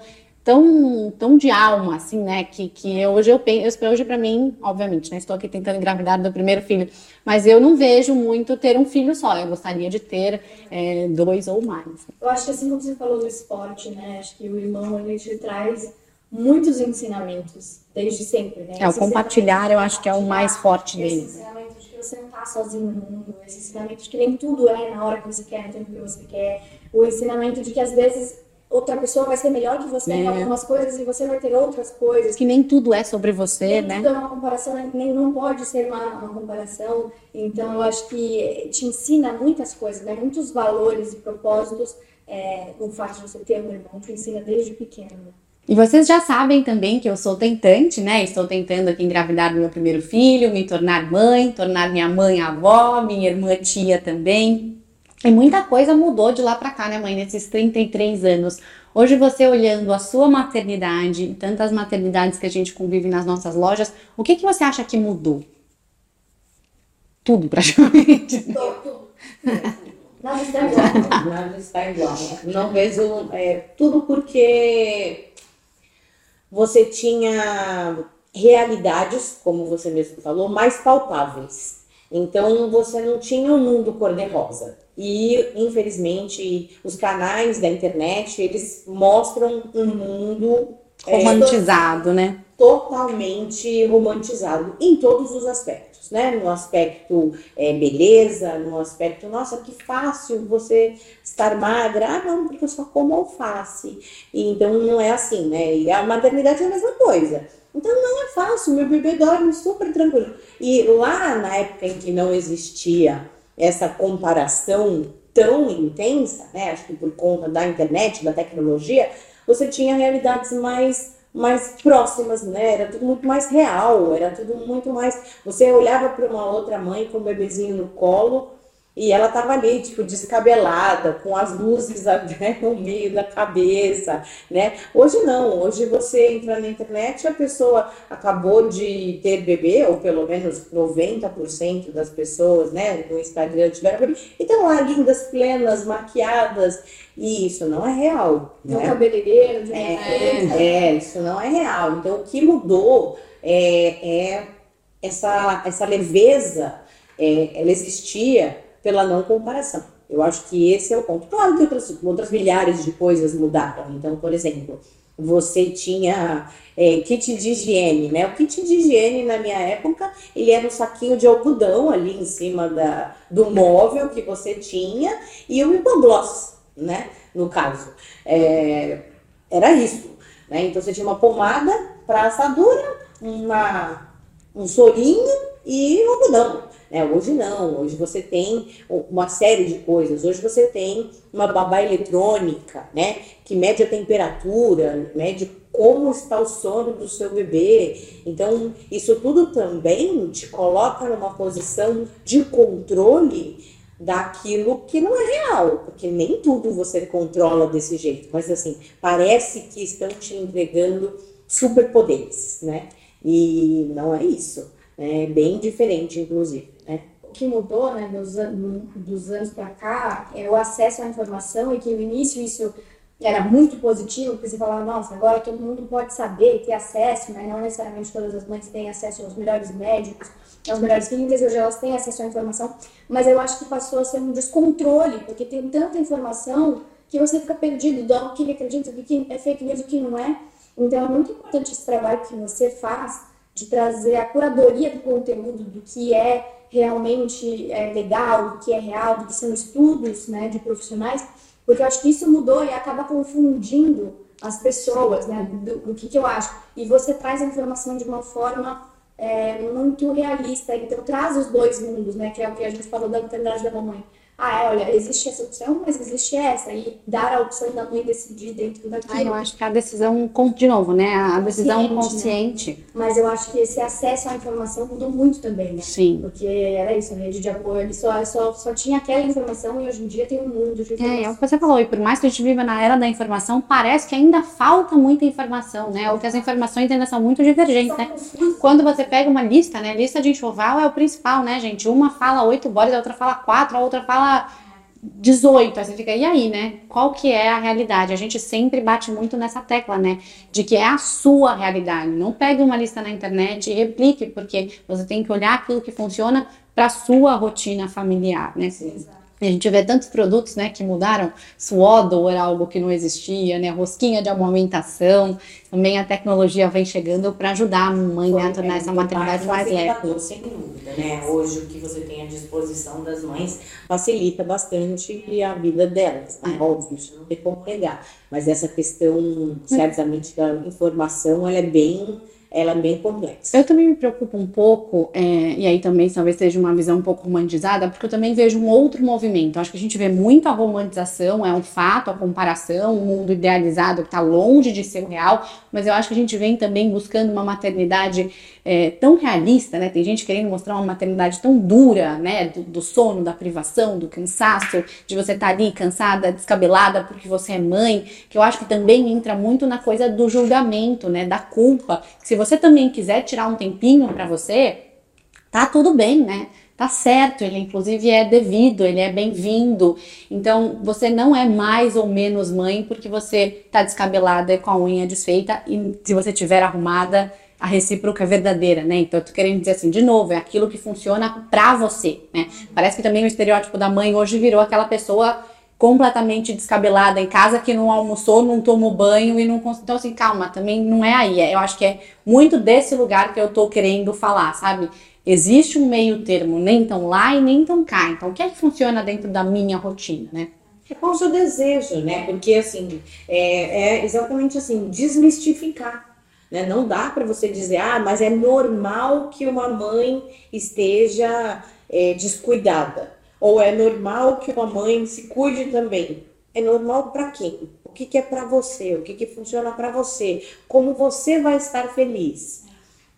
tão, tão de alma, assim, né? Que, que hoje eu penso, hoje para mim, obviamente, né? Estou aqui tentando engravidar do primeiro filho, mas eu não vejo muito ter um filho só. Eu gostaria de ter é, dois ou mais. Eu acho que assim como você falou do esporte, né? Acho que o irmão ele te traz muitos ensinamentos desde sempre, né? É, o compartilhar eu acho que é o mais forte dele. Esse ensinamento de que você não está sozinho no mundo, esse ensinamento de que nem tudo é na hora que você quer, no tempo que você quer, o ensinamento de que às vezes outra pessoa vai ser melhor que você é. em algumas coisas e você vai ter outras coisas. Que nem tudo é sobre você, nem né? Tudo é uma comparação, nem não pode ser uma, uma, comparação. Então eu acho que te ensina muitas coisas, né? Muitos valores e propósitos. É, o fato de você ter um irmão te ensina desde pequeno. E vocês já sabem também que eu sou tentante, né? Estou tentando aqui engravidar meu primeiro filho, me tornar mãe, tornar minha mãe avó, minha irmã tia também. E muita coisa mudou de lá para cá, né, mãe, nesses 33 anos. Hoje você olhando a sua maternidade, tantas maternidades que a gente convive nas nossas lojas, o que, que você acha que mudou? Tudo, praticamente. Tudo. Nada está igual. Nada está igual. Não vejo é, tudo porque você tinha realidades, como você mesmo falou, mais palpáveis. Então você não tinha um mundo cor-de-rosa. E, infelizmente, os canais da internet, eles mostram um mundo é, romantizado, é, né? Totalmente romantizado em todos os aspectos, né? No aspecto é, beleza, no aspecto, nossa, que fácil você estar magra. Ah, não, porque eu só como alface. E, então não é assim, né? E a maternidade é a mesma coisa. Então não é fácil, meu bebê dorme super tranquilo. E lá na época em que não existia essa comparação tão intensa, né? Acho que por conta da internet, da tecnologia, você tinha realidades mais mais próximas, né? Era tudo muito mais real, era tudo muito mais. Você olhava para uma outra mãe com o bebezinho no colo e ela tava ali, tipo, descabelada, com as luzes né, no meio da cabeça, né? Hoje não, hoje você entra na internet e a pessoa acabou de ter bebê, ou pelo menos 90% das pessoas, né, no Instagram tiveram bebê, e estão lá lindas, plenas, maquiadas, e isso não é real. Não né? cabeleireiro, é, é, é, isso não é real. Então, o que mudou é, é essa, essa leveza, é, ela existia pela não comparação. Eu acho que esse é o ponto. Claro que outras, outras milhares de coisas mudaram. Então, por exemplo, você tinha é, kit de higiene, né? O kit de higiene na minha época, ele era um saquinho de algodão ali em cima da, do móvel que você tinha e o hipogloss, né? No caso, é, era isso, né? Então você tinha uma pomada para assadura, uma, um sorinho e algodão. Né? Hoje não, hoje você tem uma série de coisas. Hoje você tem uma babá eletrônica, né? Que mede a temperatura, mede como está o sono do seu bebê. Então, isso tudo também te coloca numa posição de controle daquilo que não é real, porque nem tudo você controla desse jeito, mas assim, parece que estão te entregando superpoderes, né? E não é isso? É bem diferente, inclusive que mudou né, dos, dos anos para cá é o acesso à informação e que no início isso era muito positivo, porque você falava, nossa, agora todo mundo pode saber, ter acesso, né? não necessariamente todas as mães têm acesso aos melhores médicos, aos melhores clínicas, hoje elas têm acesso à informação, mas eu acho que passou a ser um descontrole, porque tem tanta informação que você fica perdido do que acredita, do que é fake news, do que não é. Então é muito importante esse trabalho que você faz de trazer a curadoria do conteúdo, do que é realmente é, legal, do que é real, do que são estudos né, de profissionais, porque eu acho que isso mudou e acaba confundindo as pessoas, né, do, do que, que eu acho. E você traz a informação de uma forma é, muito realista, então traz os dois mundos, né, que é o que a gente falou da maternidade da mamãe. Ah, é, olha, existe essa opção, mas existe essa, e dar a opção da mãe decidir dentro daquilo. Ah, eu acho que a decisão, de novo, né? A decisão Consciente, consciente. Mas eu acho que esse acesso à informação mudou muito também, né? Sim. Porque era isso, a rede de apoio, só, só, só tinha aquela informação e hoje em dia tem um mundo de É, é informação. o que você falou, e por mais que a gente viva na era da informação, parece que ainda falta muita informação, né? Ou que as informações ainda são muito divergentes, né? Quando você pega uma lista, né? Lista de enxoval é o principal, né, gente? Uma fala oito bolas, a outra fala quatro, a outra fala 18. Aí você fica, e aí, né? Qual que é a realidade? A gente sempre bate muito nessa tecla, né? De que é a sua realidade. Não pegue uma lista na internet e replique, porque você tem que olhar aquilo que funciona para sua rotina familiar, né? A gente vê tantos produtos, né, que mudaram. Suodor era algo que não existia, né? Rosquinha de amamentação. Também a tecnologia vem chegando para ajudar a mãe né, a tornar essa maternidade mais leve. Sem dúvida, né? Hoje o que você tem à disposição das mães facilita bastante a vida delas, né? Óbvio, isso não tem como negar. Mas essa questão, certamente, da informação, ela é bem, ela é bem complexa. Eu também me preocupo um pouco, é, e aí também talvez seja uma visão um pouco romantizada, porque eu também vejo um outro movimento. Acho que a gente vê muito a romantização, é um fato, a comparação, um mundo idealizado que está longe de ser real, mas eu acho que a gente vem também buscando uma maternidade é, tão realista, né? Tem gente querendo mostrar uma maternidade tão dura, né? Do, do sono, da privação, do cansaço, de você estar ali cansada, descabelada porque você é mãe, que eu acho que também entra muito na coisa do julgamento, né? Da culpa. Se você também quiser tirar um tempinho para você, tá tudo bem, né? Tá certo, ele inclusive é devido, ele é bem-vindo. Então, você não é mais ou menos mãe porque você tá descabelada com a unha desfeita e se você tiver arrumada, a recíproca é verdadeira, né? Então, eu tô querendo dizer assim, de novo, é aquilo que funciona pra você, né? Parece que também o estereótipo da mãe hoje virou aquela pessoa completamente descabelada em casa que não almoçou, não tomou banho e não então assim, calma, também não é aí. É- Eu acho que é muito desse lugar que eu tô querendo falar, sabe? Existe um meio termo, nem tão lá e nem tão cá. Então, o que é que funciona dentro da minha rotina, né? É qual o seu desejo, né? Porque, assim, é, é exatamente assim, desmistificar. Né? Não dá para você dizer, ah, mas é normal que uma mãe esteja é, descuidada. Ou é normal que uma mãe se cuide também. É normal para quem? O que, que é para você? O que, que funciona para você? Como você vai estar feliz?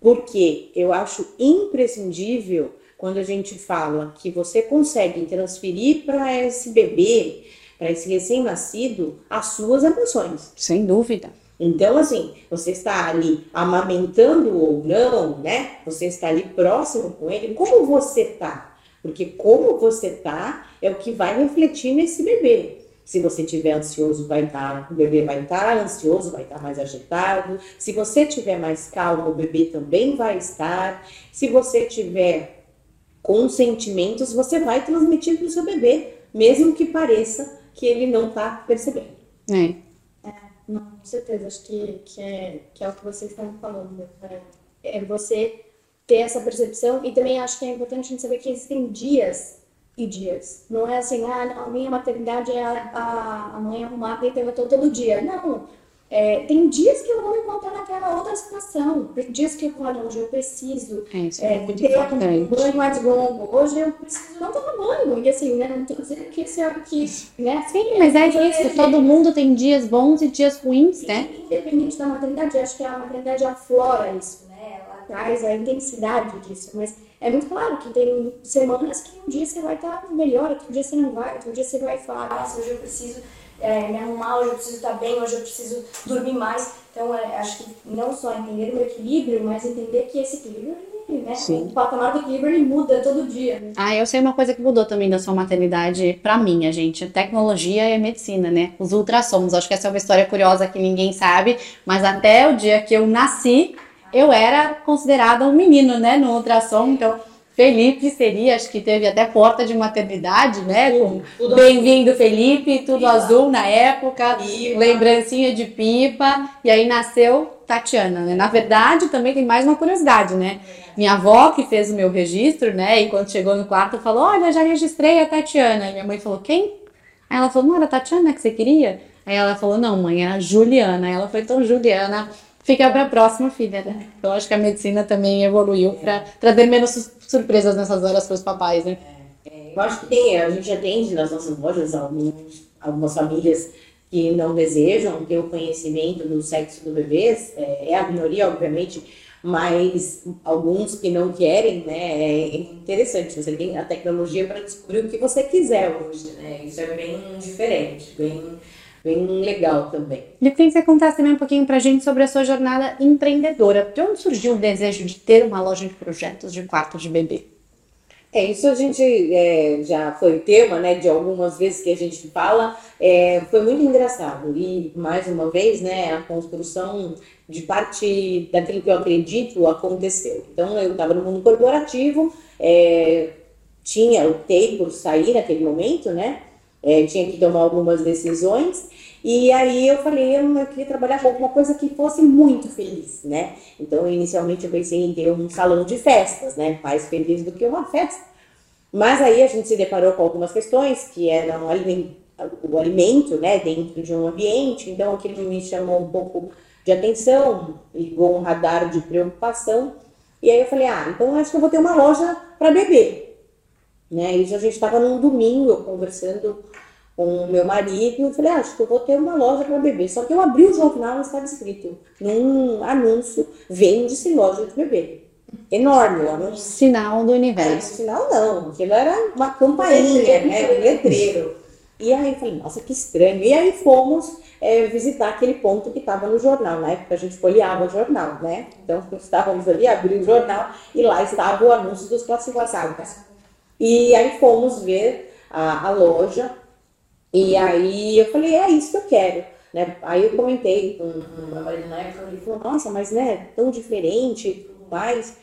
Porque eu acho imprescindível quando a gente fala que você consegue transferir para esse bebê, para esse recém-nascido, as suas emoções. Sem dúvida. Então, assim, você está ali amamentando ou não, né? Você está ali próximo com ele, como você tá? Porque como você tá é o que vai refletir nesse bebê. Se você estiver ansioso, vai estar, o bebê vai estar ansioso, vai estar mais agitado. Se você estiver mais calmo, o bebê também vai estar. Se você tiver com sentimentos, você vai transmitir para o seu bebê, mesmo que pareça que ele não está percebendo. É. Não, com certeza, acho que, que, é, que é o que vocês estão falando. né? É você ter essa percepção e também acho que é importante a gente saber que existem dias e dias. Não é assim, ah, não, a minha maternidade é a, a, a mãe arrumada e eu tô todo dia. Não. É, tem dias que eu vou me encontrar naquela outra situação. Tem dias que eu falo, hoje eu preciso É, isso é, é, ter um banho mais longo. Hoje eu preciso não tomar banho. E assim, né? Não tô dizendo que esse é o que. Né? Sim, mas é isso. Todo mundo tem dias bons e dias ruins, né? Independente da maternidade, acho que a maternidade aflora isso, né? Ela traz a intensidade disso. Mas é muito claro que tem semanas que um dia você vai estar melhor, outro dia você não vai, outro dia você vai falar, nossa, hoje eu preciso é, me arrumar, hoje eu preciso estar bem, hoje eu preciso dormir mais. Então, é, acho que não só entender o equilíbrio, mas entender que esse equilíbrio, né? Sim. O patamar do equilíbrio ele muda todo dia. Né? Ah, eu sei uma coisa que mudou também da sua maternidade pra mim, a gente. Tecnologia e medicina, né? Os ultrassons. Acho que essa é uma história curiosa que ninguém sabe, mas até o dia que eu nasci, eu era considerada um menino, né? No ultrassom. Então, Felipe seria, acho que teve até porta de maternidade, né? Bem-vindo, Felipe, tudo Pipa. azul na época, Pipa. lembrancinha de pipa, e aí nasceu Tatiana, né? Na verdade, também tem mais uma curiosidade, né? Minha avó que fez o meu registro, né? E quando chegou no quarto, falou: Olha, já registrei a Tatiana. E minha mãe falou: Quem? Aí ela falou: Não era a Tatiana que você queria? Aí ela falou: Não, mãe, é a Juliana. Aí ela foi: Então, Juliana, fica pra próxima filha, né? Eu acho que a medicina também evoluiu pra trazer menos su- surpresas nessas horas pros papais, né? eu acho que tem, a gente atende nas nossas lojas alguns, algumas famílias que não desejam ter o conhecimento do sexo do bebê, é, é a minoria, obviamente, mas alguns que não querem, né? É interessante. Você tem a tecnologia para descobrir o que você quiser hoje, né? Isso é bem diferente, bem, bem legal também. E eu queria que você contasse também um pouquinho para a gente sobre a sua jornada empreendedora. De onde surgiu o desejo de ter uma loja de projetos de quarto de bebê? É, isso a gente é, já foi tema, né, de algumas vezes que a gente fala, é, foi muito engraçado. E, mais uma vez, né, a construção de parte daquilo que eu acredito aconteceu. Então, eu estava no mundo corporativo, é, tinha, optei por sair naquele momento, né, é, tinha que tomar algumas decisões, e aí eu falei, eu, queria trabalhar com alguma coisa que fosse muito feliz, né? Então, inicialmente eu pensei em ter um salão de festas, né? Mais feliz do que uma festa. Mas aí a gente se deparou com algumas questões que eram o alimento, né, dentro de um ambiente, então aquilo me chamou um pouco de atenção, ligou um radar de preocupação. E aí eu falei, ah, então acho que eu vou ter uma loja para beber. Né? E a gente estava num domingo, conversando com o meu marido, eu falei, ah, acho que eu vou ter uma loja para beber. Só que eu abri o jornal e estava escrito num anúncio, vende-se loja de bebê. Enorme o anúncio. Sinal do universo. sinal não, aquilo era uma campainha, né? Um letreiro. E aí eu falei, nossa, que estranho. E aí fomos é, visitar aquele ponto que estava no jornal. Na época a gente folheava o jornal, né? Então estávamos ali, abri o jornal e lá estava o anúncio dos classificados. E aí fomos ver a, a loja e aí eu falei, é isso que eu quero. Né? Aí eu comentei com, com a Marina na época, ele falou, nossa, mas né, tão diferente e tudo mais.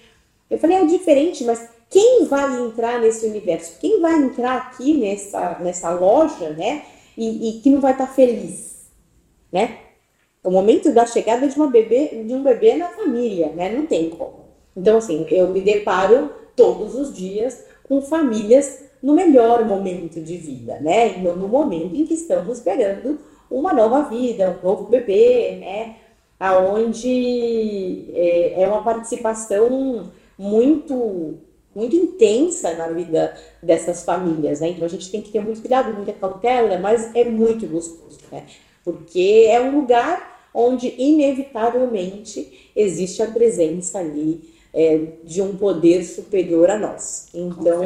Eu falei, é diferente, mas quem vai entrar nesse universo? Quem vai entrar aqui nessa, nessa loja, né? E, e que não vai estar feliz, né? O momento da chegada de uma bebê, de um bebê na família, né? Não tem como. Então, assim, eu me deparo todos os dias com famílias no melhor momento de vida, né? No, momento em que estamos esperando uma nova vida, um novo bebê, né? Aonde é, é uma participação muito muito intensa na vida dessas famílias, né? Então a gente tem que ter muito cuidado, muita cautela, mas é muito gostoso, né? Porque é um lugar onde inevitavelmente existe a presença ali é, de um poder superior a nós. Então,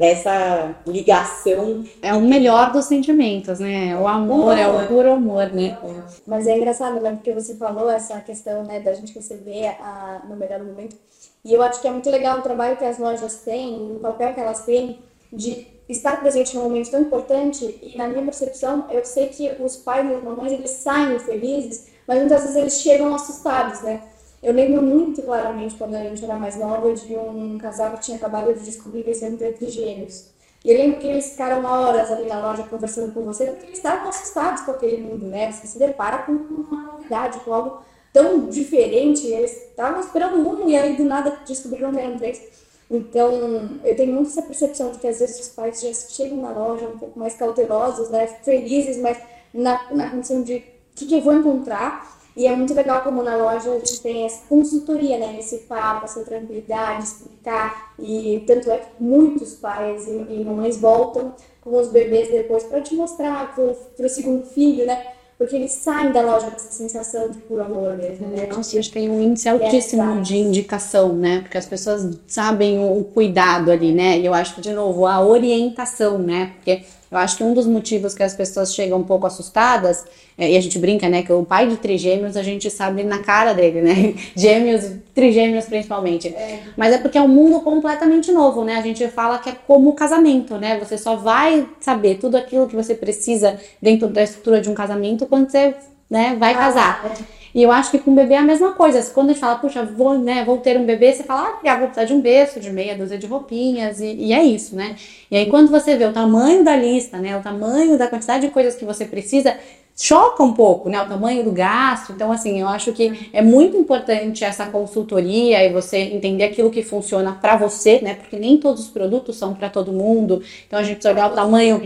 essa ligação. É o melhor dos sentimentos, né? O amor, é o puro amor, né? Mas é engraçado, né? Porque você falou essa questão, né, da gente receber a, no melhor momento. E eu acho que é muito legal o trabalho que as lojas têm, o papel que elas têm de estar presente num momento tão importante. E na minha percepção, eu sei que os pais e as mamães, eles saem felizes, mas muitas vezes eles chegam assustados, né? Eu lembro muito claramente, quando a gente era mais nova, de um casal que tinha acabado de descobrir que eles eram trigêmeos. E eu lembro que eles ficaram horas ali na loja conversando com você, porque eles estavam assustados com aquele mundo, né? Você se depara com uma novidade, com algo tão diferente. Eles estavam esperando um e aí do nada descobriram que eram três. Então, eu tenho muito essa percepção de que às vezes os pais já chegam na loja um pouco mais cautelosos, né? Felizes, mas na, na condição de o que, que eu vou encontrar e é muito legal como na loja a gente tem essa consultoria, né? Esse papo, essa tranquilidade, explicar. E tanto é que muitos pais e, e mamães voltam com os bebês depois para te mostrar para o segundo filho, né? Porque eles saem da loja com essa sensação de puro amor mesmo, né? Nossa, a gente tem um índice altíssimo é, de indicação, né? Porque as pessoas sabem o cuidado ali, né? E eu acho que, de novo, a orientação, né? Porque eu acho que um dos motivos que as pessoas chegam um pouco assustadas, é, e a gente brinca, né, que o pai de trigêmeos a gente sabe na cara dele, né? Gêmeos, trigêmeos principalmente. É. Mas é porque é um mundo completamente novo, né? A gente fala que é como o casamento, né? Você só vai saber tudo aquilo que você precisa dentro da estrutura de um casamento quando você, né, vai ah, casar. É. E eu acho que com o bebê é a mesma coisa. Quando a gente fala, puxa, vou, né, vou ter um bebê, você fala, ah, vou precisar de um berço, de meia dúzia de roupinhas, e, e, é isso, né? E aí quando você vê o tamanho da lista, né, o tamanho da quantidade de coisas que você precisa, choca um pouco, né, o tamanho do gasto. Então, assim, eu acho que é muito importante essa consultoria e você entender aquilo que funciona para você, né, porque nem todos os produtos são para todo mundo. Então, a gente precisa olhar o tamanho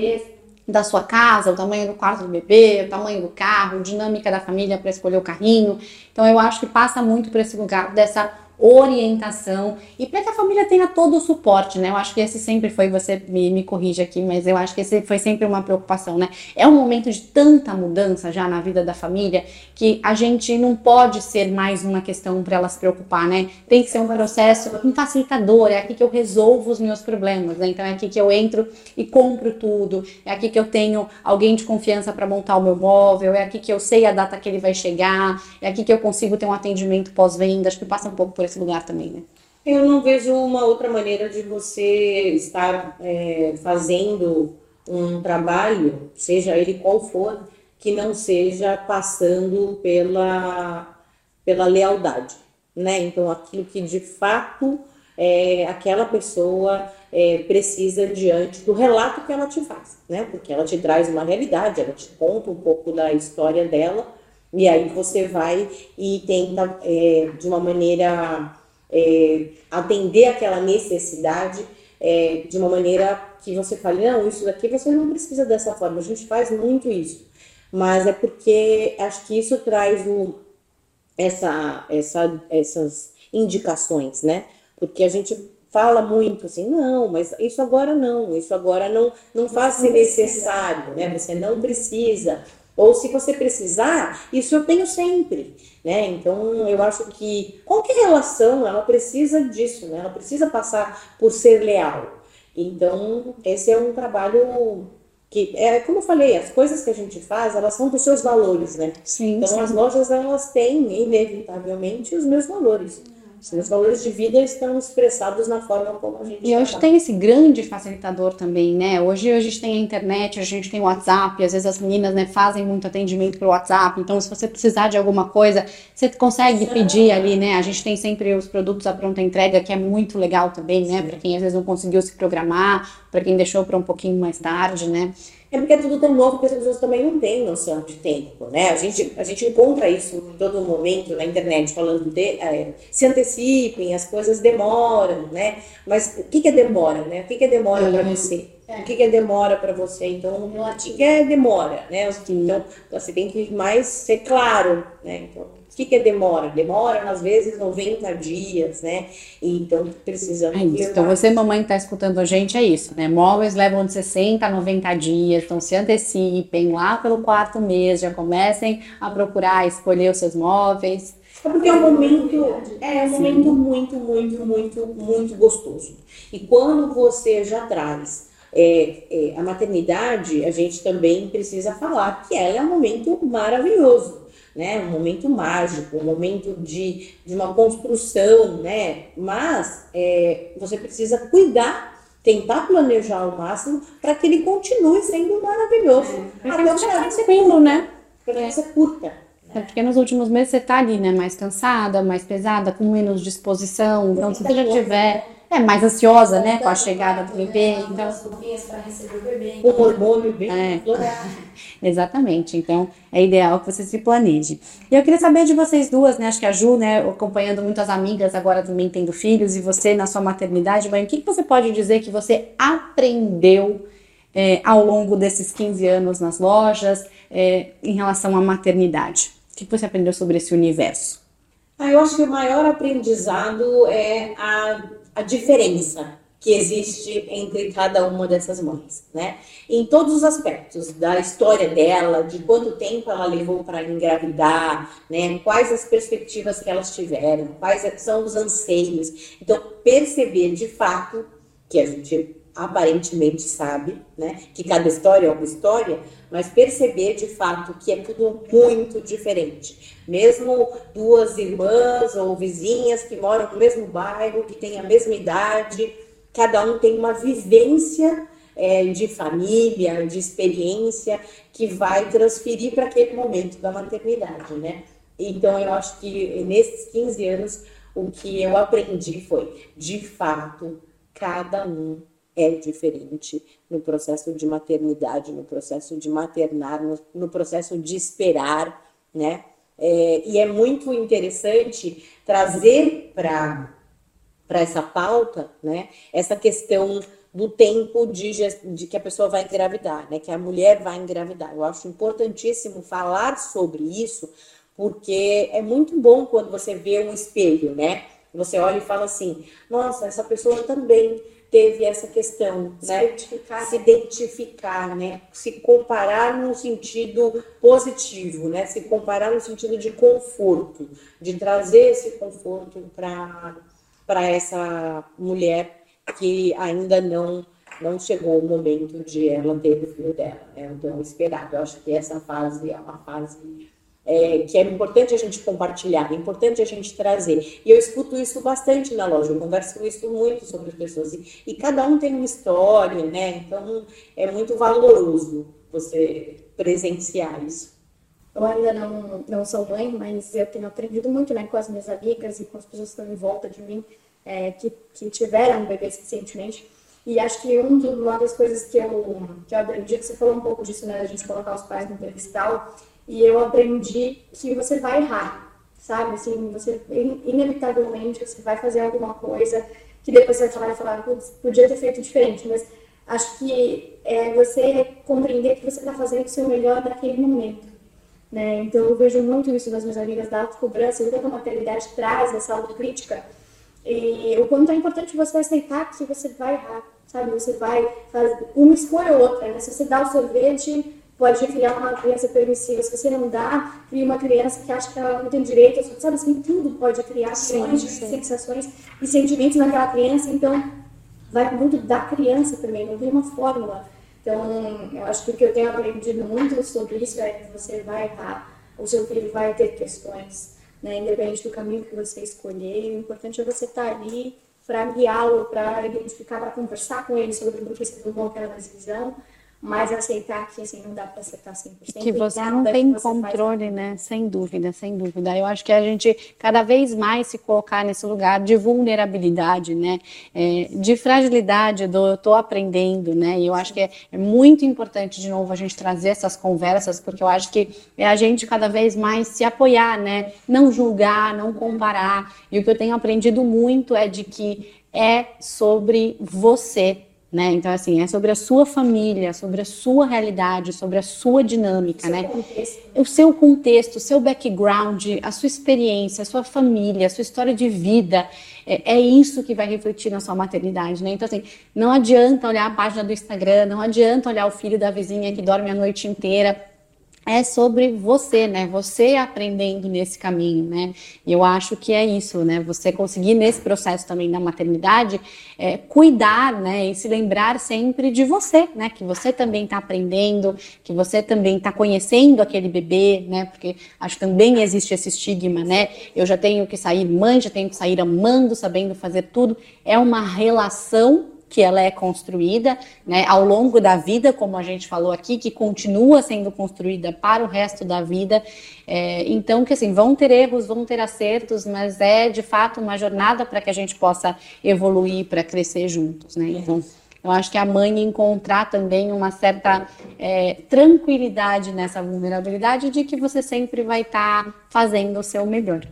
da sua casa, o tamanho do quarto do bebê, o tamanho do carro, dinâmica da família para escolher o carrinho. Então eu acho que passa muito por esse lugar dessa orientação e para que a família tenha todo o suporte, né? Eu acho que esse sempre foi, você me, me corrige aqui, mas eu acho que esse foi sempre uma preocupação, né? É um momento de tanta mudança já na vida da família que a gente não pode ser mais uma questão para ela se preocupar, né? Tem que ser um processo, um facilitador, é aqui que eu resolvo os meus problemas, né? Então é aqui que eu entro e compro tudo, é aqui que eu tenho alguém de confiança para montar o meu móvel, é aqui que eu sei a data que ele vai chegar, é aqui que eu consigo ter um atendimento pós-venda, acho que passa um pouco por esse lugar também, né? Eu não vejo uma outra maneira de você estar é, fazendo um trabalho, seja ele qual for, que não seja passando pela, pela lealdade, né? Então, aquilo que de fato é, aquela pessoa é, precisa diante do relato que ela te faz, né? Porque ela te traz uma realidade, ela te conta um pouco da história dela, e aí você vai e tenta, é, de uma maneira é, atender aquela necessidade é, de uma maneira que você fale, não, isso daqui você não precisa dessa forma, a gente faz muito isso. Mas é porque acho que isso traz o, essa, essa, essas indicações, né? Porque a gente fala muito assim, não, mas isso agora não, isso agora não, não faz ser necessário, né? Você não precisa. Ou se você precisar, isso eu tenho sempre, né? Então eu acho que qualquer relação ela precisa disso, né? Ela precisa passar por ser leal. Então esse é um trabalho que é como eu falei, as coisas que a gente faz elas são dos seus valores, né? Sim, então sim. as lojas elas têm inevitavelmente os meus valores. Os valores de vida estão expressados na forma como a gente E hoje trabalha. tem esse grande facilitador também, né? Hoje a gente tem a internet, a gente tem o WhatsApp, às vezes as meninas né, fazem muito atendimento pelo WhatsApp, então se você precisar de alguma coisa, você consegue pedir ali, né? A gente tem sempre os produtos à pronta entrega, que é muito legal também, né? Para quem às vezes não conseguiu se programar, para quem deixou para um pouquinho mais tarde, né? É porque é tudo tão novo que as pessoas também não têm noção de tempo, né? A gente, a gente encontra isso em todo momento na internet, falando de é, se antecipem, as coisas demoram, né? Mas o que, que é demora, né? O que, que é demora para você? O que, que é demora para você? Então, o que, é demora, né? Então, você tem que mais ser claro, né? Então, o que, que é demora? Demora, às vezes, 90 dias, né? Então, precisamos. É. Então, você, mamãe, que está escutando a gente, é isso, né? Móveis levam de 60 a 90 dias, então se antecipem lá pelo quarto mês, já comecem a procurar, escolher os seus móveis. É porque é um momento, é um momento muito, muito, muito, muito gostoso. E quando você já traz é, é, a maternidade, a gente também precisa falar que ela é um momento maravilhoso né? Um momento mágico, um momento de, de uma construção, né? Mas é, você precisa cuidar, tentar planejar ao máximo para que ele continue sendo maravilhoso. É. Até o final tranquilo, né? Que você curta. É porque nos últimos meses você tá ali, né? Mais cansada, mais pesada, com menos disposição. Então, se você já tiver é mais ansiosa, né, com a chegada do bebê. Então, o bebê. O hormônio bem É. Exatamente. Então, é ideal que você se planeje. E eu queria saber de vocês duas, né? Acho que a Ju, né, acompanhando muitas amigas, agora também tendo filhos, e você na sua maternidade, mãe, o que, que você pode dizer que você aprendeu é, ao longo desses 15 anos nas lojas é, em relação à maternidade? O que que você aprendeu sobre esse universo? Ah, eu acho que o maior aprendizado é a, a diferença que existe entre cada uma dessas mães, né? Em todos os aspectos da história dela, de quanto tempo ela levou para engravidar, né? Quais as perspectivas que elas tiveram, quais são os anseios. Então, perceber de fato que a gente aparentemente sabe, né? Que cada história é uma história, mas perceber de fato que é tudo muito diferente. Mesmo duas irmãs ou vizinhas que moram no mesmo bairro, que têm a mesma idade, cada um tem uma vivência é, de família, de experiência que vai transferir para aquele momento da maternidade, né? Então eu acho que nesses 15 anos o que eu aprendi foi, de fato, cada um é diferente no processo de maternidade, no processo de maternar, no, no processo de esperar, né? É, e é muito interessante trazer para essa pauta, né? Essa questão do tempo de, de que a pessoa vai engravidar, né? Que a mulher vai engravidar. Eu acho importantíssimo falar sobre isso, porque é muito bom quando você vê um espelho, né? Você olha e fala assim: nossa, essa pessoa também teve essa questão, Se né? identificar. Se identificar, né? Se comparar no sentido positivo, né? Se comparar no sentido de conforto, de trazer esse conforto para para essa mulher que ainda não não chegou o momento de ela ter o filho dela, é o tão esperado. Eu acho que essa fase é uma fase é, que é importante a gente compartilhar, é importante a gente trazer. E eu escuto isso bastante na loja, eu converso isso muito sobre as pessoas. E, e cada um tem uma história, né? Então é muito valoroso você presenciar isso. Eu ainda não, não sou mãe, mas eu tenho aprendido muito né, com as minhas amigas e com as pessoas que estão em volta de mim, é, que, que tiveram bebês recentemente. E acho que um uma das coisas que eu, que eu aprendi, que você falou um pouco disso, né, a gente colocar os pais no pedestal, e eu aprendi que você vai errar, sabe? Assim, você, inevitavelmente, você vai fazer alguma coisa que depois você vai falar e falar, podia ter feito diferente, mas acho que é você compreender que você está fazendo o seu melhor naquele momento. Né? Então, eu vejo muito isso nas minhas amigas da autocobrança, quanto a maternidade traz essa autocrítica e o quanto é importante você aceitar que você vai errar, sabe? Você vai fazer uma escolha ou outra, né? Se você dá o sorvete, pode criar uma criança permissiva. Se você não dá, cria uma criança que acha que ela não tem direito, sabe? Assim, tudo pode criar de sensações e sentimentos naquela criança. Então, vai muito da criança também, não tem uma fórmula. Então, eu acho que o que eu tenho aprendido muito sobre isso é que você vai errar, o seu filho vai ter questões, né? Independente do caminho que você escolher, o importante é você estar ali para guiá-lo, para identificar, para conversar com ele sobre o que você tomou aquela decisão, mas aceitar que assim não dá para acertar 100%. Que você não tem que você faz controle, né? Sem dúvida, sem dúvida. Eu acho que a gente cada vez mais se colocar nesse lugar de vulnerabilidade, né? É, de fragilidade do eu tô aprendendo, né? E eu acho que é, é muito importante, de novo, a gente trazer essas conversas, porque eu acho que é a gente cada vez mais se apoiar, né? Não julgar, não comparar. E o que eu tenho aprendido muito é de que é sobre você, né? Então, assim, é sobre a sua família, sobre a sua realidade, sobre a sua dinâmica, né? O seu contexto, o seu background, a sua experiência, a sua família, a sua história de vida, é, é isso que vai refletir na sua maternidade, né? Então, assim, não adianta olhar a página do Instagram, não adianta olhar o filho da vizinha que dorme a noite inteira, é sobre você, né? Você aprendendo nesse caminho, né? Eu acho que é isso, né? Você conseguir nesse processo também da maternidade é, cuidar, né? E se lembrar sempre de você, né? Que você também está aprendendo, que você também está conhecendo aquele bebê, né? Porque acho que também existe esse estigma, né? Eu já tenho que sair mãe, já tenho que sair amando, sabendo fazer tudo. É uma relação que ela é construída né, ao longo da vida, como a gente falou aqui, que continua sendo construída para o resto da vida. É, então, que assim, vão ter erros, vão ter acertos, mas é de fato uma jornada para que a gente possa evoluir, para crescer juntos. Né? Então, eu acho que a mãe encontrar também uma certa é, tranquilidade nessa vulnerabilidade de que você sempre vai estar tá fazendo o seu melhor.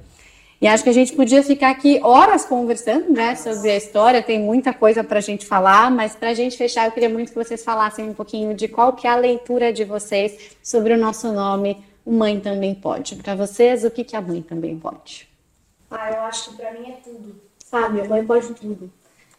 E acho que a gente podia ficar aqui horas conversando né, sobre a história, tem muita coisa para a gente falar, mas para a gente fechar, eu queria muito que vocês falassem um pouquinho de qual que é a leitura de vocês sobre o nosso nome, Mãe Também Pode. Para vocês, o que, que a mãe também pode? Ah, eu acho que pra mim é tudo. Sabe, a mãe pode tudo.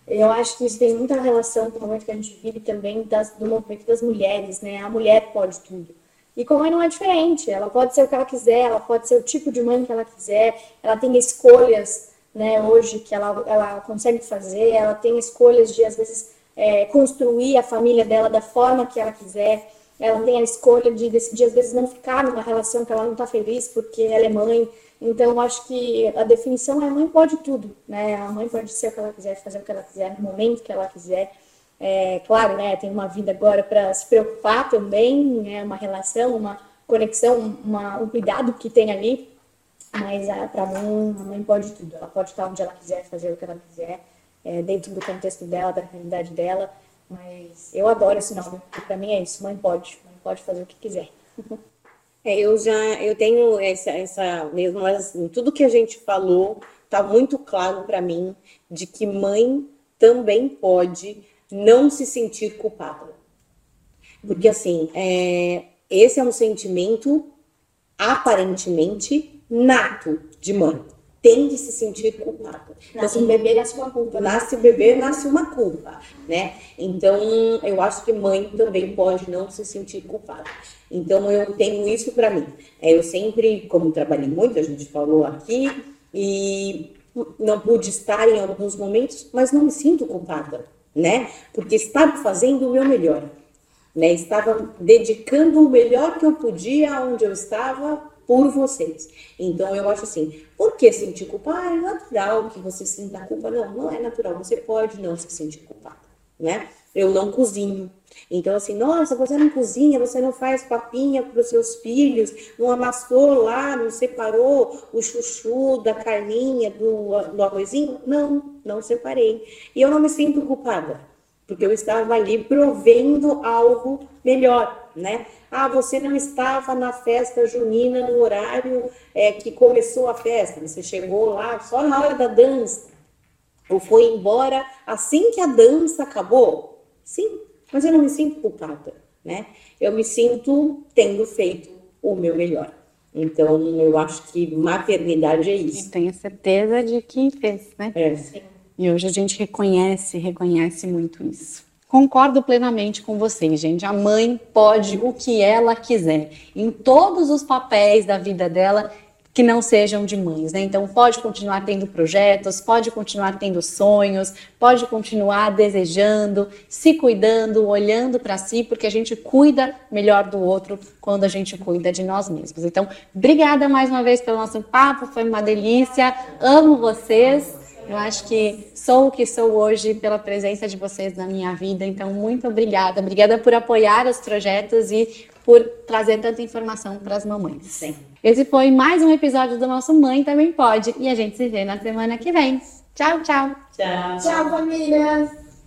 Eu acho que isso tem muita relação com o momento que a gente vive também das, do movimento das mulheres, né? A mulher pode tudo. E com a mãe não é diferente. Ela pode ser o que ela quiser, ela pode ser o tipo de mãe que ela quiser, ela tem escolhas, né, hoje que ela, ela consegue fazer, ela tem escolhas de, às vezes, é, construir a família dela da forma que ela quiser, ela tem a escolha de decidir, às vezes, não ficar numa relação que ela não está feliz porque ela é mãe. Então, acho que a definição é a mãe pode tudo, né? A mãe pode ser o que ela quiser, fazer o que ela quiser, no momento que ela quiser. É, claro, né, tem uma vida agora para se preocupar também, né, uma relação, uma conexão, uma, um cuidado que tem ali, mas para mim, a mãe pode tudo. Ela pode estar onde ela quiser, fazer o que ela quiser, é, dentro do contexto dela, da realidade dela. Mas eu adoro esse nome. Para mim é isso. Mãe pode. Mãe pode fazer o que quiser. É, eu já eu tenho essa, essa mesmo, mas assim, tudo que a gente falou está muito claro para mim de que mãe também pode não se sentir culpada. Porque, assim, é, esse é um sentimento aparentemente nato de mãe. tem de se sentir culpada. Nasce um bebê, nasce uma culpa. né? Nasce o bebê, nasce uma culpa, né? Então, eu acho que mãe também pode não se sentir culpada. Então, eu tenho isso para mim. É, Eu sempre, como trabalhei muito, a gente falou aqui, e não pude estar em alguns momentos, mas não me sinto culpada, né? Porque estava fazendo o meu melhor, né? Estava dedicando o melhor que eu podia onde eu estava por vocês. Então eu acho assim, por que sentir culpa? Ah, é natural que você sinta culpa. Não, não é natural. Você pode não se sentir culpada, né? Eu não cozinho. Então, assim, nossa, você não cozinha, você não faz papinha para os seus filhos, não amassou lá, não separou o chuchu da carninha, do, do arrozinho? Não, não separei. E eu não me sinto culpada, porque eu estava ali provendo algo melhor, né? Ah, você não estava na festa junina no horário é, que começou a festa, você chegou lá só na hora da dança, ou foi embora assim que a dança acabou? Sim, mas eu não me sinto culpada, né? Eu me sinto tendo feito o meu melhor. Então, eu acho que maternidade é isso. tenho certeza de que fez, né? É. E hoje a gente reconhece, reconhece muito isso. Concordo plenamente com vocês, gente. A mãe pode o que ela quiser, em todos os papéis da vida dela que não sejam de mães, né? Então pode continuar tendo projetos, pode continuar tendo sonhos, pode continuar desejando, se cuidando, olhando para si, porque a gente cuida melhor do outro quando a gente cuida de nós mesmos. Então, obrigada mais uma vez pelo nosso papo, foi uma delícia. Amo vocês. Eu acho que sou o que sou hoje pela presença de vocês na minha vida, então muito obrigada. Obrigada por apoiar os projetos e por trazer tanta informação para as mamães. Sim. Esse foi mais um episódio do nosso Mãe Também Pode e a gente se vê na semana que vem. Tchau, tchau! Tchau. Tchau, família!